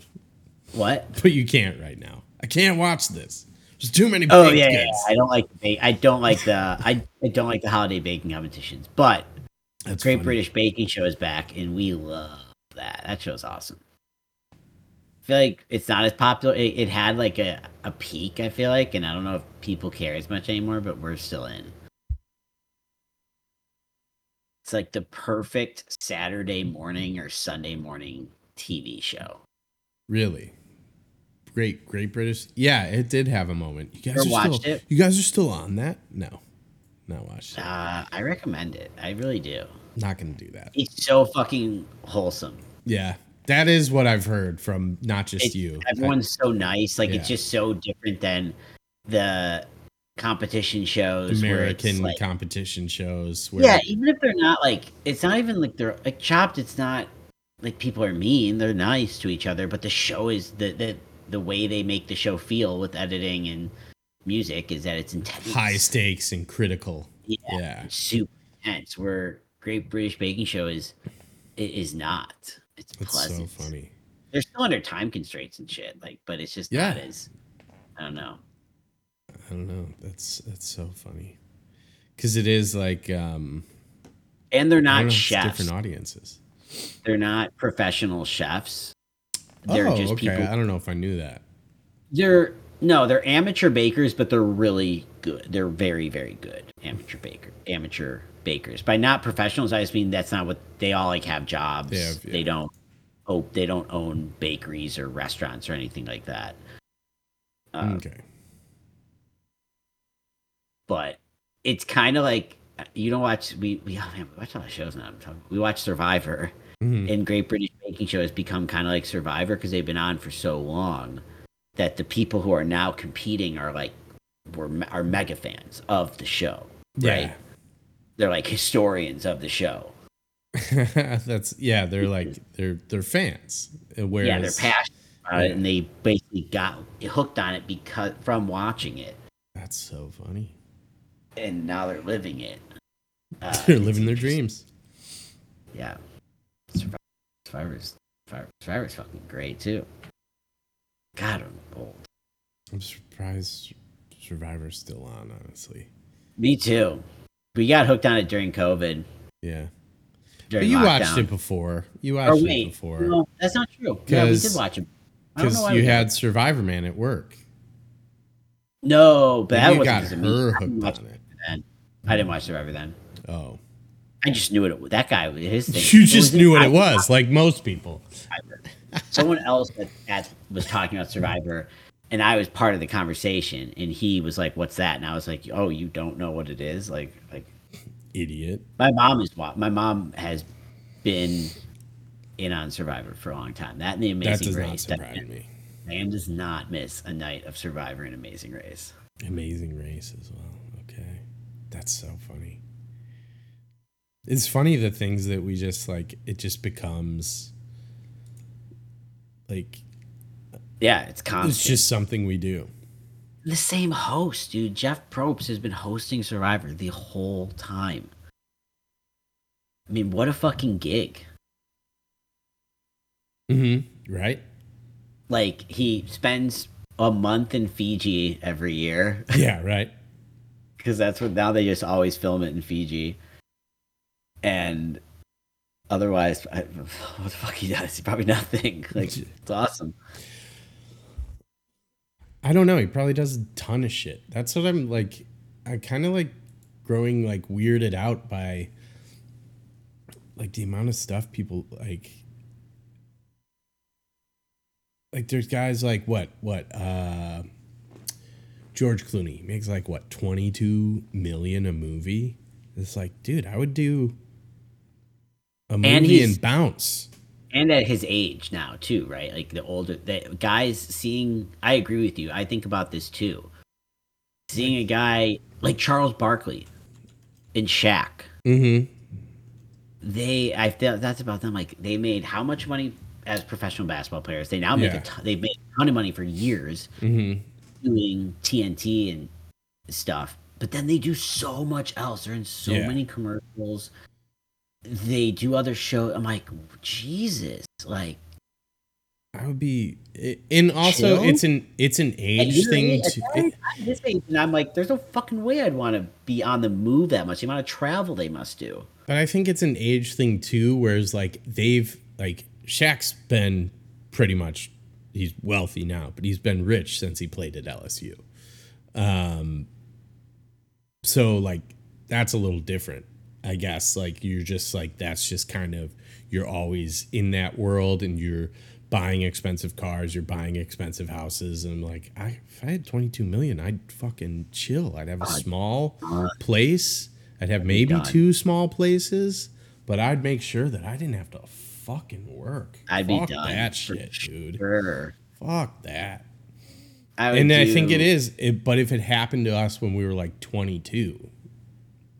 A: what?
B: But you can't right now. I can't watch this. There's too many
A: Oh yeah, yeah, I don't like the I don't like the I, I don't like the holiday baking competitions. But
B: That's
A: Great
B: funny.
A: British Baking Show is back, and we love that. That show's awesome. I feel like it's not as popular. It, it had like a, a peak. I feel like, and I don't know if people care as much anymore, but we're still in. It's like the perfect Saturday morning or Sunday morning TV show.
B: Really. Great, great British. Yeah, it did have a moment. You guys
A: Ever
B: are
A: watched
B: still,
A: it?
B: You guys are still on that? No, not watched.
A: Uh, I recommend it. I really do.
B: Not gonna do that.
A: It's so fucking wholesome.
B: Yeah, that is what I've heard from not just
A: It's,
B: you.
A: Everyone's so nice. Like it's just so different than the competition shows. where
B: American
A: like-
B: competition shows. Where,
A: yeah, even if they're not like, it's not even like they're like chopped. It's not like people are mean. They're nice to each other, but the show is the the the way they make the show feel with editing and music is that it's intense.
B: high stakes and critical.
A: Yeah.
B: Yeah,
A: super intense. Where Great British Baking Show is it is not. It's
B: it's
A: pleasant.
B: so funny.
A: They're still under time constraints and shit. Like, but it's just
B: Yeah.
A: not as. I don't know.
B: I don't know. That's that's so funny because it is like um,
A: And they're not chefs.
B: different audiences.
A: They're not professional chefs. They're
B: oh,
A: just
B: okay.
A: people.
B: I don't know if I knew that.
A: They're no, they're amateur bakers, but they're really good. They're very, very good amateur baker, amateur bakers. By not professionals, I just mean that's not what they all like have jobs.
B: They have-
A: They don't. Oh, they don't own bakeries or restaurants or anything like that. Uh,
B: okay.
A: But it's kind of like you don't watch. We we, oh man, we watch a lot of shows now. I'm talking- We watch Survivor.
B: Mhm.
A: and Great British Baking Show has become kind of like Survivor because they've been on for so long that the people who are now competing are like were are mega fans of the show, right? They're like historians of the show.
B: That's yeah. They're like they're they're fans. Whereas,
A: yeah, they're passionate about it, and they basically got hooked on it because from watching it,
B: That's so funny.
A: and now they're living it. Uh,
B: They're living their dreams.
A: Yeah, Survivor, Survivor's Survivor, Survivor's fucking great too. God, I'm old.
B: I'm surprised Survivor's still on. Honestly,
A: Me too. We got hooked on it during COVID.
B: yeah. But you
A: lockdown.
B: watched it before. You
A: Or
B: watched it before
A: no, that's not true. Yeah, we did watch it. I
B: because you had. Survivor Man at work.
A: no, but that
B: you
A: wasn't
B: got her.
A: I
B: hooked
A: watch
B: on it.
A: then. I didn't watch Survivor then.
B: Oh,
A: I just knew it. That guy, was his thing.
B: you just knew what it was, like most people.
A: Someone else that, that was talking about Survivor, and I was part of the conversation, and he was like, "What's that?" And I was like, "Oh, you don't know what it is?" Like, like
B: Idiot.
A: my mom is my mom has been in on Survivor for a long time. That and the
B: That
A: Amazing
B: not
A: Race.
B: surprise
A: That
B: me.
A: man does not miss a night of Survivor and Amazing Race.
B: Amazing race as well. Okay. That's so funny. It's funny the things that we just like it just becomes like
A: Yeah, it's constant.
B: it's just something we do.
A: the same host, dude. Jeff Probst has been hosting Survivor the whole time. I mean, what a fucking gig.
B: Mm-hmm. Right?
A: Like, he spends a month in Fiji every year
B: Yeah, right.
A: because that's what now they just always film it in Fiji. And otherwise, I, what the fuck he does? Probably nothing. Like, it's awesome.
B: I don't know. He probably does a ton of shit. That's what I'm like. I kind of like growing like weirded out by like the amount of stuff people like. Like there's guys like what what uh George Clooney makes like what 22 million a movie. It's like, dude, I would do a movie
A: he's-
B: and bounce.
A: And at his age now too, right? Like the older the guys seeing. I agree with you. I think about this too. Seeing a guy like Charles Barkley and Shaq,
B: Mm-hmm.
A: they I feel that's about them. Like they made how much money as professional basketball players? They now make
B: Yeah.
A: a ton, they've made a ton of money for years
B: Mm-hmm.
A: doing TNT and stuff. But then they do so much else. They're in so
B: Yeah.
A: many commercials. They do other shows. I'm like, Jesus, like
B: I would be, and also
A: Chill?
B: it's an it's an age thing.
A: age-
B: To,
A: at at age, and I'm like, there's no fucking way I'd want to be on the move that much. The amount of travel they must do.
B: But I think it's an age thing too, whereas like they've like Shaq's been pretty much he's wealthy now, but he's been rich since he played at LSU. Um so like that's a little different, I guess. Like you're just like that's just kind of you're always in that world and you're buying expensive cars, you're buying expensive houses, and I'm like, I if I had 22 million, I'd fucking chill. I'd have a small place. I'd have maybe two small places, but I'd make sure that I didn't have to fucking work.
A: I'd be
B: Fuck
A: done
B: that shit, dude.
A: Sure.
B: Fuck that.
A: I
B: And I think it is. It, but if it happened to us when we were like 22,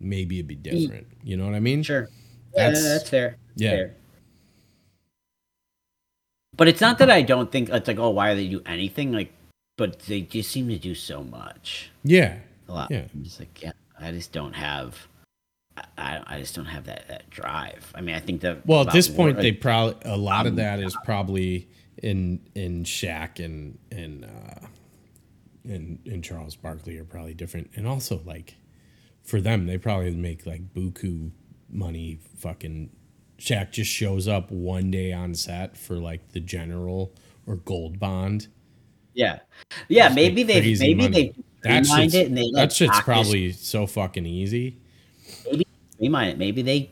B: maybe it'd be different. You know what I mean?
A: Sure. Yeah,
B: That's-
A: that's, fair.
B: yeah.
A: Fair. But it's not that I don't think it's like, oh, why do they do anything? Like, but they just seem to do so much.
B: Yeah.
A: A lot.
B: Yeah.
A: I'm just like, yeah, I just don't have. I- I, I just don't have that, that drive. I mean, I think that.
B: Well, at this point,
A: work-
B: they probably a lot of
A: Um,
B: that is probably in in Shaq and and uh, and and Charles Barkley are probably different, and also like for them, they probably make like buku money. Fucking Shaq just shows up one day on set for like the general or gold bond.
A: Yeah, yeah.
B: Just
A: Maybe they maybe
B: money.
A: they
B: That shit's,
A: it and they
B: that shit's probably so fucking easy.
A: streamline it. Maybe they,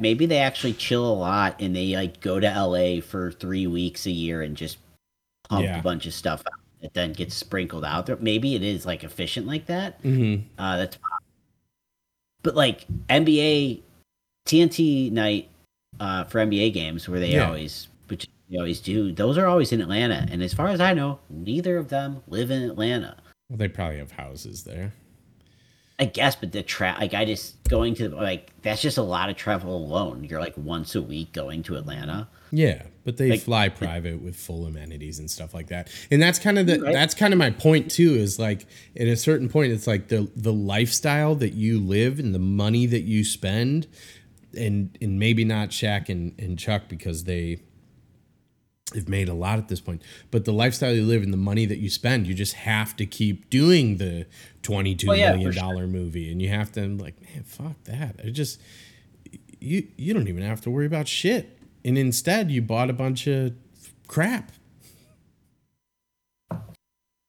A: maybe they actually chill a lot and they like go to LA for three weeks a year and just pump
B: Yeah.
A: a bunch of stuff out that then gets sprinkled out there. Maybe it is like efficient like that.
B: Mm-hmm.
A: Uh, that's, but like NBA TNT night uh, for NBA games where they
B: Yeah.
A: always, which they always do. Those are always in Atlanta, and as far as I know, neither of them live in Atlanta.
B: Well, they probably have houses there.
A: I guess, but the tra like I just going to like that's just a lot of travel alone. You're like once a week going to Atlanta.
B: Yeah, but they
A: Like-
B: fly private with full amenities and stuff like that. And that's kind of the
A: Right.
B: that's kind of my point too is like at a certain point it's like the the lifestyle that you live and the money that you spend and and maybe not Shaq and, and Chuck because they have made a lot at this point. But the lifestyle you live and the money that you spend, you just have to keep doing the twenty-two
A: Oh,
B: million
A: yeah, for
B: dollar movie. And you have to like, man, fuck that. It just you you don't even have to worry about shit. And instead you bought a bunch of crap.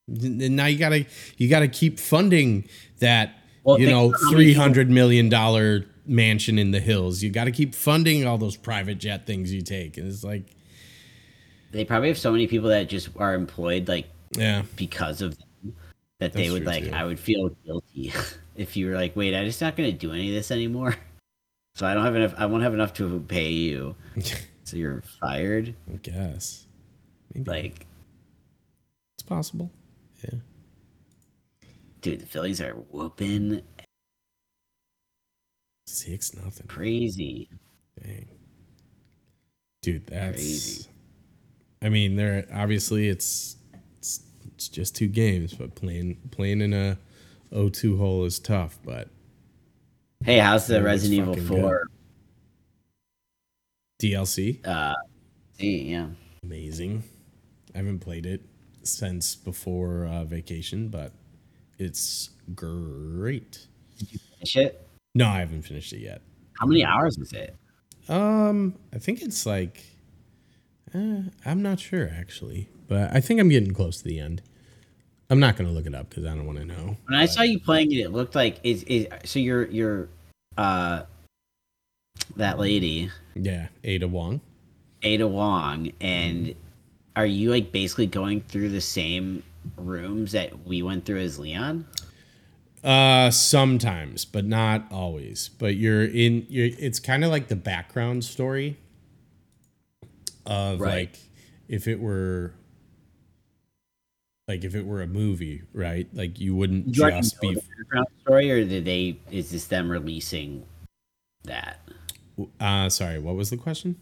B: And now you gotta you gotta keep funding that
A: Well,
B: you know
A: about how many
B: three hundred million dollar mansion in the hills. You gotta keep funding all those private jet things you take. And it's like
A: They probably have so many people that just are employed like
B: yeah.
A: because of them, that they would like.
B: too.
A: I would feel guilty if you were like, wait, I'm just not to do any of this anymore. So I don't have enough. I won't have enough to pay you. So you're fired.
B: I guess. Maybe
A: Like,
B: it's possible. Yeah.
A: dude, the Phillies are whooping
B: Six nothing.
A: crazy.
B: Dang. Dude, that's
A: Crazy.
B: I mean, there obviously it's, it's it's just two games, but playing playing in a O2 hole is tough, but
A: Hey, how's the
B: it
A: Resident Evil
B: fucking good.
A: Four?
B: DLC
A: Uh, yeah.
B: amazing. I haven't played it since before uh, vacation, but it's great.
A: Did you finish it.
B: No, I haven't finished it yet.
A: How many hours is it?
B: Um, I think it's like, uh, I'm not sure actually, but I think I'm getting close to the end. I'm not gonna look it up because I don't want to know.
A: When I saw you playing it, it looked like is is so you're you're uh that lady
B: Yeah, Ada Wong.
A: Ada Wong, and are you like basically going through the same rooms that we went through as Leon?
B: Uh, sometimes, but not always. But you're in. You're. It's kind of like the background story. of
A: Right.
B: like if it were like if it were a movie, right? Like you wouldn't
A: you
B: just be
A: story, or did they? Is this them releasing that?
B: uh sorry, what was the question?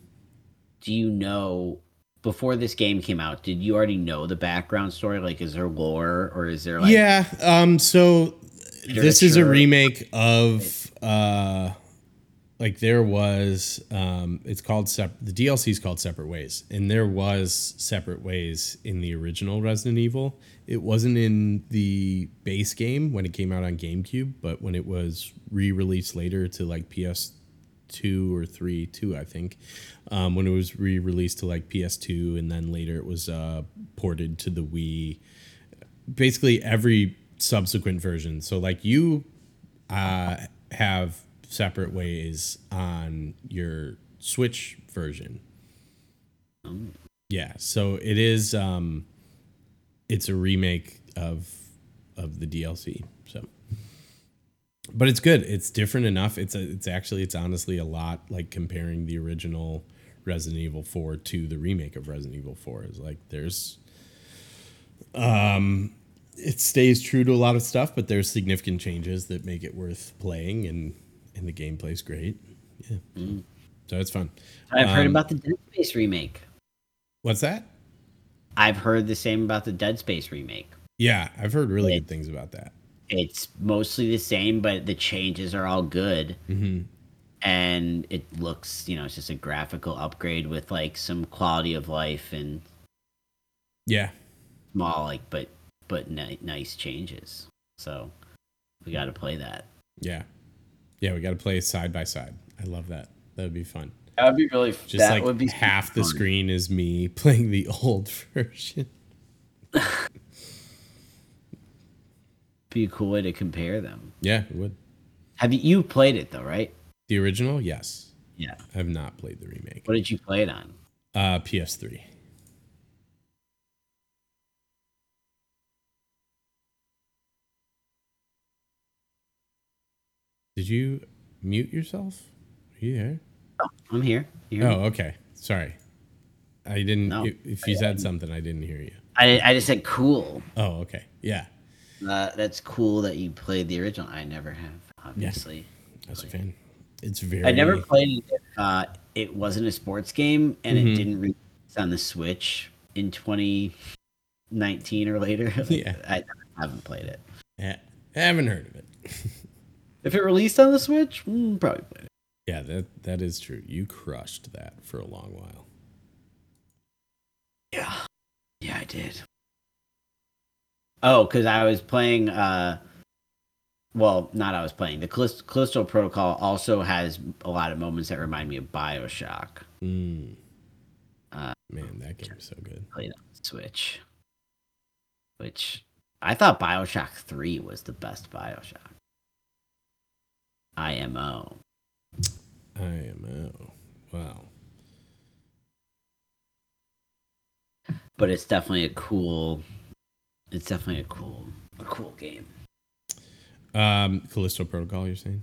A: Do you know before this game came out? Did you already know the background story? Like, is there lore, or is there like?
B: yeah, um so this is a remake of uh like there was um it's called sep- the DLC is called Separate Ways and there was Separate Ways in the original Resident Evil. It wasn't in the base game when it came out on GameCube, but when it was re-released later to like PS2 or 3, 2 I think. Um, when it was re-released to like PS2 and then later it was uh ported to the Wii basically every subsequent version. So like you uh, have separate ways on your Switch version. Yeah, so it is um it's a remake of of the DLC. So but it's good. It's different enough. It's a, it's actually it's honestly a lot like comparing the original Resident Evil 4 to the remake of Resident Evil 4 is like there's um it stays true to a lot of stuff, but there's significant changes that make it worth playing and and the gameplay's great. Yeah. So it's fun.
A: I've heard
B: Um,
A: about the Dead Space remake.
B: What's that?
A: I've heard the same about the Dead Space remake.
B: Yeah, I've heard really
A: Yeah.
B: good things about that.
A: It's mostly the same, but the changes are all good.
B: hmm
A: And it looks, you know, it's just a graphical upgrade with like some quality of life and
B: Yeah.
A: small, like, but but ni- nice changes. So we got to play that.
B: Yeah. Yeah, we got to play side by side. I love that. That would be fun.
A: That would be really.
B: Just
A: that
B: like
A: would be
B: half the screen is me playing the old version.
A: Be a cool way to compare them.
B: Yeah, it would.
A: Have you you played it though, right?
B: The original, yes.
A: Yeah.
B: I have not played the remake.
A: What did you play it on?
B: Uh, PS3. Did you mute yourself? Are you there?
A: I'm here.
B: Oh, okay. Sorry. I didn't.
A: No.
B: If, you said something, I didn't hear you.
A: I I just said cool.
B: Oh, okay. Yeah.
A: Uh, that's cool that you played the original. I never have, obviously.
B: That's a fan. It's very.
A: I never played it. if, Uh, it wasn't a sports game, and
B: Mhm.
A: it didn't release on the Switch in 2019 or later.
B: Yeah.
A: I haven't played it. Yeah.
B: I haven't heard of it.
A: If it released on the Switch, mm, probably played it.
B: Yeah, that that is true. You crushed that for a long while.
A: Yeah, yeah, I did. Oh, because I was playing. uh Well, not I was playing. The Callisto, Callisto Protocol also has a lot of moments that remind me of Bioshock.
B: Mm.
A: Uh,
B: Man, that game is so good.
A: played on Switch. Which I thought Bioshock 3 was the best Bioshock. IMO.
B: IMO. Wow.
A: But it's definitely a cool it's definitely a cool a cool game.
B: Um, Callisto Protocol, you're saying?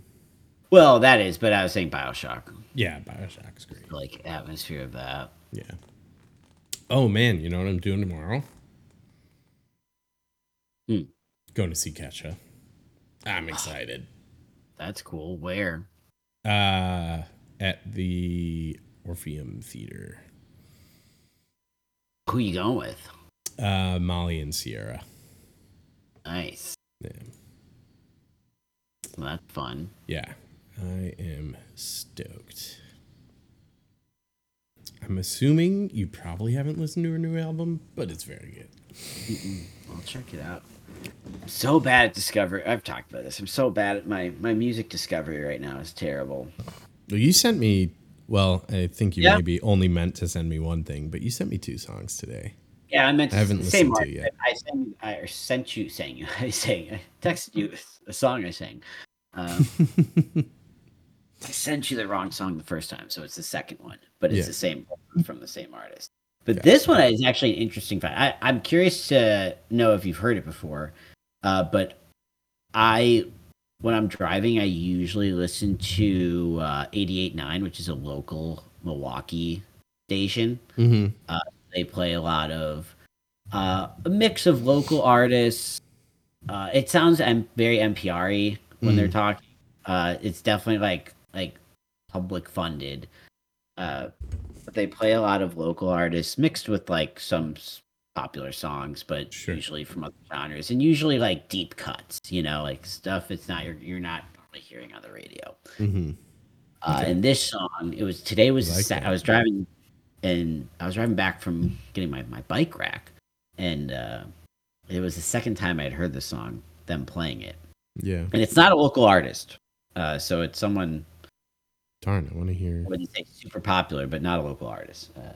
A: Well, that is, but I was saying Bioshock.
B: Yeah, Bioshock is great.
A: Like atmosphere of that.
B: Yeah. Oh man, you know what I'm doing tomorrow?
A: Hmm.
B: Going to see Kesha. I'm excited.
A: That's cool. Where?
B: Uh, at the Orpheum Theater.
A: Who you going with?
B: Uh, Molly and Sierra.
A: Nice.
B: Yeah.
A: Well, that's fun.
B: Yeah, I am stoked. I'm assuming you probably haven't listened to her new album, but it's very good.
A: I'll check it out. I'm so bad at discovery. I've talked about this. I'm so bad at my my music discovery right now. is terrible.
B: Well, you sent me. Well, I think you
A: Yeah.
B: maybe only meant to send me one thing, but you sent me two songs today.
A: Yeah, I meant
B: I haven't listened to yet.
A: I sent I sent you sang you. I sang I texted you a song I sang. Um, I sent you the wrong song the first time, so it's the second one, but it's
B: Yeah.
A: the same from the same artist. But this one is actually an interesting fact. I, I'm curious to know if you've heard it before, uh, but I, when I'm driving, I usually listen to uh, 88.9, which is a local Milwaukee station. Uh, they play a lot of uh, a mix of local artists. Uh, it sounds M- very NPR-y when they're talking. Uh, it's definitely like like public funded. But they play a lot of local artists mixed with like some popular songs, but
B: Sure.
A: usually from other genres and usually like deep cuts. You know, like stuff it's not you're you're not normally hearing on the radio.
B: hmm
A: Uh, and this song, it was today was
B: I like
A: Sa- I was driving, and I was driving back from getting my, my bike rack, and uh, it was the second time I had heard the song, them playing it,
B: Yeah.
A: and it's not a local artist, uh, so it's someone
B: Darn, I want to hear
A: I wouldn't say super popular, but not a local artist. Uh,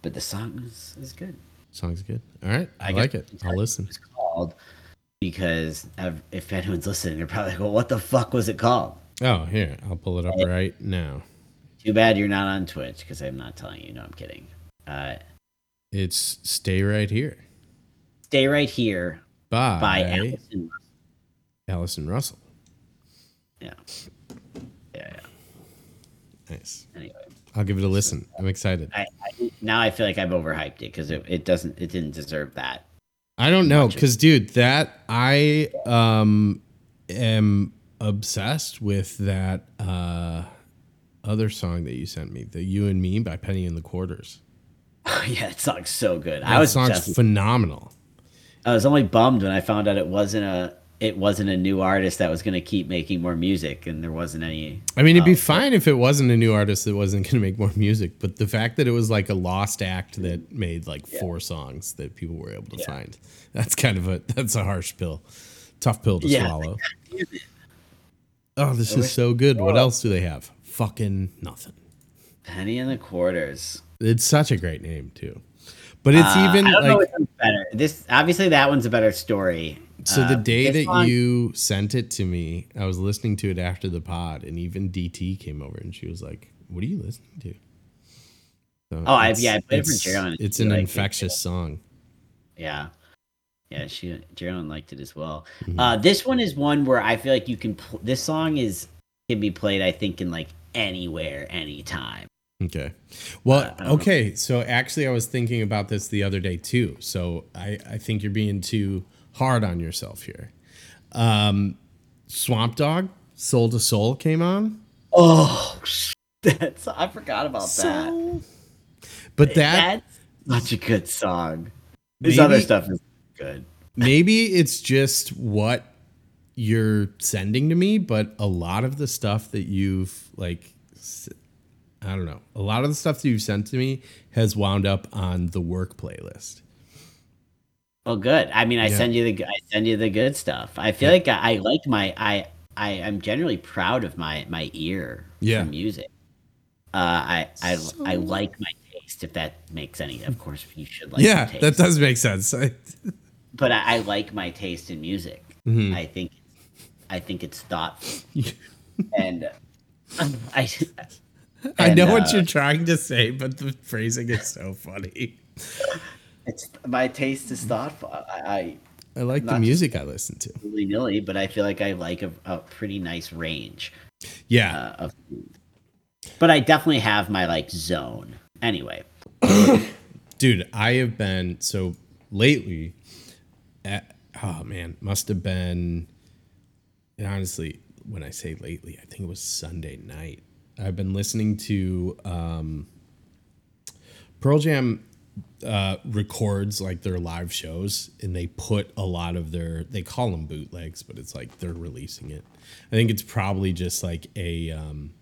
A: but the song is, is good.
B: songs good. All right. I,
A: I
B: like it. I'll listen.
A: It's called because I've, if anyone's listening, they're probably like, "Well, what the fuck was it called?"
B: Oh, here. I'll pull it up right now.
A: Too bad you're not on Twitch because I'm not telling you. No, I'm kidding. Uh,
B: It's Stay Right Here
A: Stay right here
B: by,
A: by Allison.
B: Allison Russell.
A: Yeah.
B: Nice.
A: Anyway,
B: I'll give it a listen. I'm excited.
A: I, I now I feel like I've overhyped it because it, it doesn't it didn't deserve that.
B: I don't know because, dude, that I um am obsessed with that uh other song that you sent me, the "You and Me" by Penny and the Quarters.
A: yeah, it song's so good.
B: That
A: I was
B: song's
A: just,
B: phenomenal.
A: I was only bummed when I found out it wasn't a it wasn't a new artist that was going to keep making more music, and there wasn't any.
B: I mean, it'd be
A: Oh,
B: fine if it wasn't a new artist that wasn't going to make more music, but the fact that it was like a lost act that made like four songs that people were able to find, that's kind of a that's a harsh pill, tough pill to
A: Yeah.
B: swallow. Oh, this is so good. What else do they have? Fucking nothing.
A: Penny and the Quarters.
B: It's such a great name too, but it's
A: Uh,
B: even
A: I don't know
B: like
A: better. This obviously that one's a better story.
B: So.
A: Uh,
B: The day
A: this
B: that you sent it to me, I was listening to it after the pod, and even DT came over and she was like, "What are you listening to?" So
A: Oh, I- yeah, I played it for
B: it's- It's an
A: liked it,
B: infectious song.
A: Yeah. Yeah, she Geraldine liked it as well.
B: Mm-hmm.
A: Uh, this one is one where I feel like you can. Pl- this song is can be played, I think, in like anywhere, anytime.
B: Okay. Well,
A: Uh, don't know.
B: okay. So actually, I was thinking about this the other day too. So I, I think you're being too hard on yourself here. Um, Swamp Dogg, Soul to Soul came on.
A: Oh, that's I forgot about that.
B: But that
A: That's such a good song. This
B: Maybe-
A: other stuff is good.
B: maybe it's just what you're sending to me, but a lot of the stuff that you've like, I don't know, a lot of the stuff that you've sent to me has wound up on the work playlist.
A: Well, good. I mean, I
B: Yeah.
A: send you the I send you the good stuff. I feel like I, I like my I I am generally proud of my my ear
B: Yeah.
A: for music. Uh, I I I like my taste. If that makes any, of course, you should like.
B: yeah,
A: taste.
B: that does make sense. I,
A: But I, I like my taste in music.
B: Mm-hmm.
A: I think I think it's thoughtful, and I
B: I know
A: and,
B: what
A: uh,
B: you're trying to say, but the phrasing is so funny.
A: It's my taste is thoughtful. I,
B: I like the music I listen to.
A: I willy nilly, but I feel like I like a, a pretty nice range
B: Yeah.
A: uh, of. But I definitely have my like zone. Anyway,
B: Dude, I have been so lately. At, oh man, must have been. and honestly, when I say lately, I think it was Sunday night. I've been listening to um, Pearl Jam uh, records like their live shows, and they put a lot of their they call them bootlegs, but it's like they're releasing it. I think it's probably just like a. Um,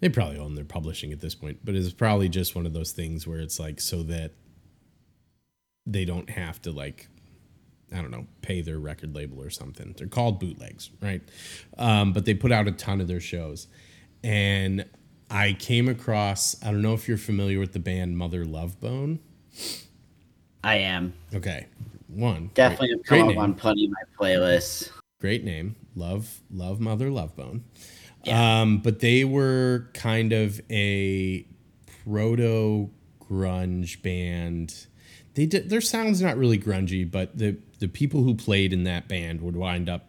B: they probably own their publishing at this point, but it's probably just one of those things where it's like so that they don't have to like I don't know, pay their record label or something. They're called bootlegs, right? Um, but they put out a ton of their shows. And I came across, I don't know if you're familiar with the band Mother Love Bone.
A: I am
B: Okay. One.
A: definitely
B: great,
A: come
B: great
A: up on plenty of my playlists.
B: great name. Love, love Mother Love Bone.
A: Yeah.
B: Um, but they were kind of a proto grunge band. They did their sound's not really grungy, but the the people who played in that band would wind up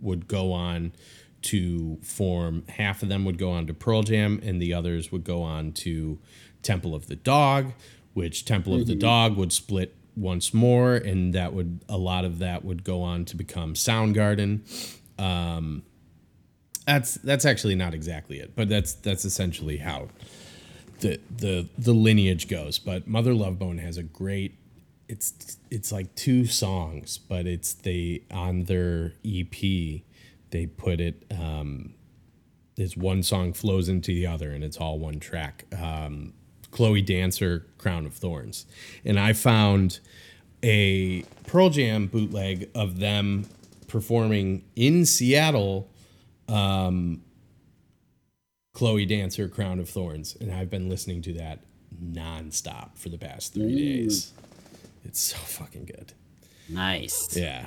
B: would go on to form half of them would go on to Pearl Jam and the others would go on to Temple of the Dog, which Temple of the Dog would split once more, and that would a lot of that would go on to become Soundgarden. Um, that's that's actually not exactly it, but that's that's essentially how the the the lineage goes. But Mother Love Bone has a great it's it's like two songs, but it's they on their EP they put it um this one song flows into the other and it's all one track. Um Chloe Dancer Crown of Thorns. And I found a Pearl Jam bootleg of them performing in Seattle um Chloe Dancer Crown of Thorns and I've been listening to that nonstop for the past 3 days. It's so fucking good.
A: Nice.
B: Yeah.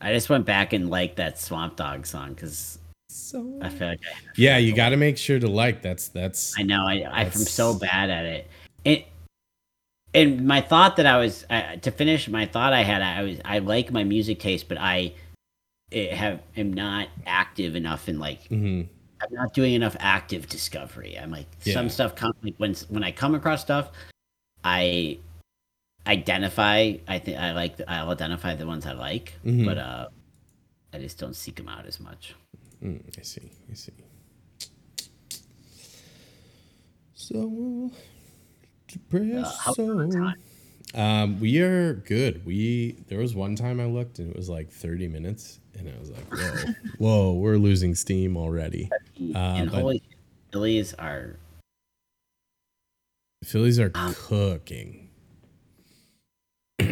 A: I just went back and liked that Swamp Dogg song because
B: So
A: I feel like I,
B: Yeah, you got to make sure to like. That's that's
A: I know I I'm so bad at it. It and my thought that I was uh, to finish my thought I had I was I like my music taste, but I eh, have am not active enough in like
B: mhm.
A: I'm not doing enough active discovery. I'm like
B: Yeah.
A: some stuff come like when when I come across stuff, I identify. I think I like. I'll identify the ones I like,
B: Mhm.
A: but uh, I just don't seek them out as much.
B: Mm, I see. I see. So depressed.
A: Uh,
B: Um, we are good. We there was one time I looked and it was like 30 minutes, and I was like, whoa, whoa, we're losing steam already. Uh,
A: and holy Phillies are
B: Phillies are
A: Um,
B: cooking.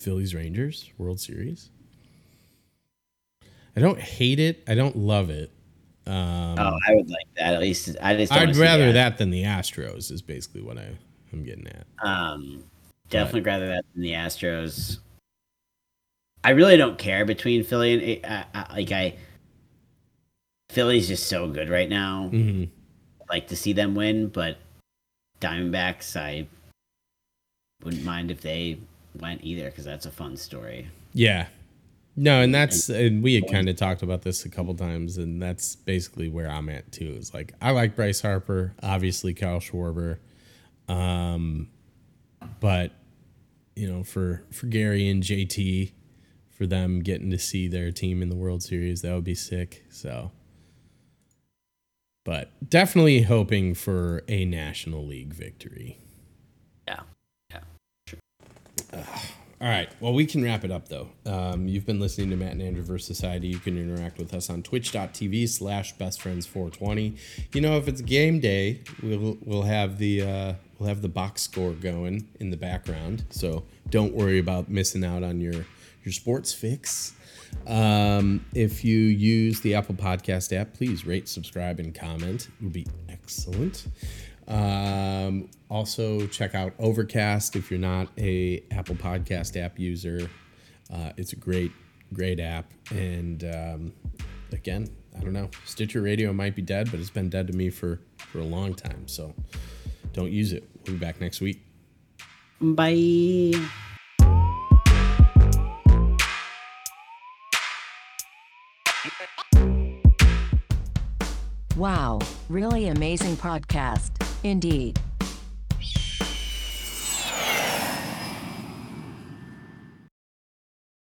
B: Phillies Rangers World Series. I don't hate it. I don't love it. Um,
A: oh, I would like that at least. I just
B: I'd rather
A: that.
B: than the Astros. Is basically what I, I'm getting at.
A: Um, definitely rather that than the Astros. I really don't care between Philly and uh, like I. Philly's just so good right now.
B: hmm
A: like to see them win, but Diamondbacks, I wouldn't mind if they went either because that's a fun story.
B: Yeah. No, and that's and we had kind of talked about this a couple times, and that's basically where I'm at too. Is like I like Bryce Harper, obviously Kyle Schwarber, um, but you know for for Gary and JT, for them getting to see their team in the World Series, that would be sick. So, but definitely hoping for a National League victory.
A: Yeah, yeah.
B: All right. Well, we can wrap it up though. Um, you've been listening to Matt and Andrew vs. Society. You can interact with us on twitch.tv slash bestfriends420. You know, if it's game day, we'll we'll have the uh, we'll have the box score going in the background. So don't worry about missing out on your your sports fix. Um, if you use the Apple Podcast app, please rate, subscribe, and comment. It would be excellent. Um, also, check out Overcast if you're not a Apple Podcast app user. Uh, it's a great, great app. And um, again, I don't know. Stitcher Radio might be dead, but it's been dead to me for for a long time. So don't use it. We'll be back next week.
A: Bye.
C: Wow, really amazing podcast. Indeed.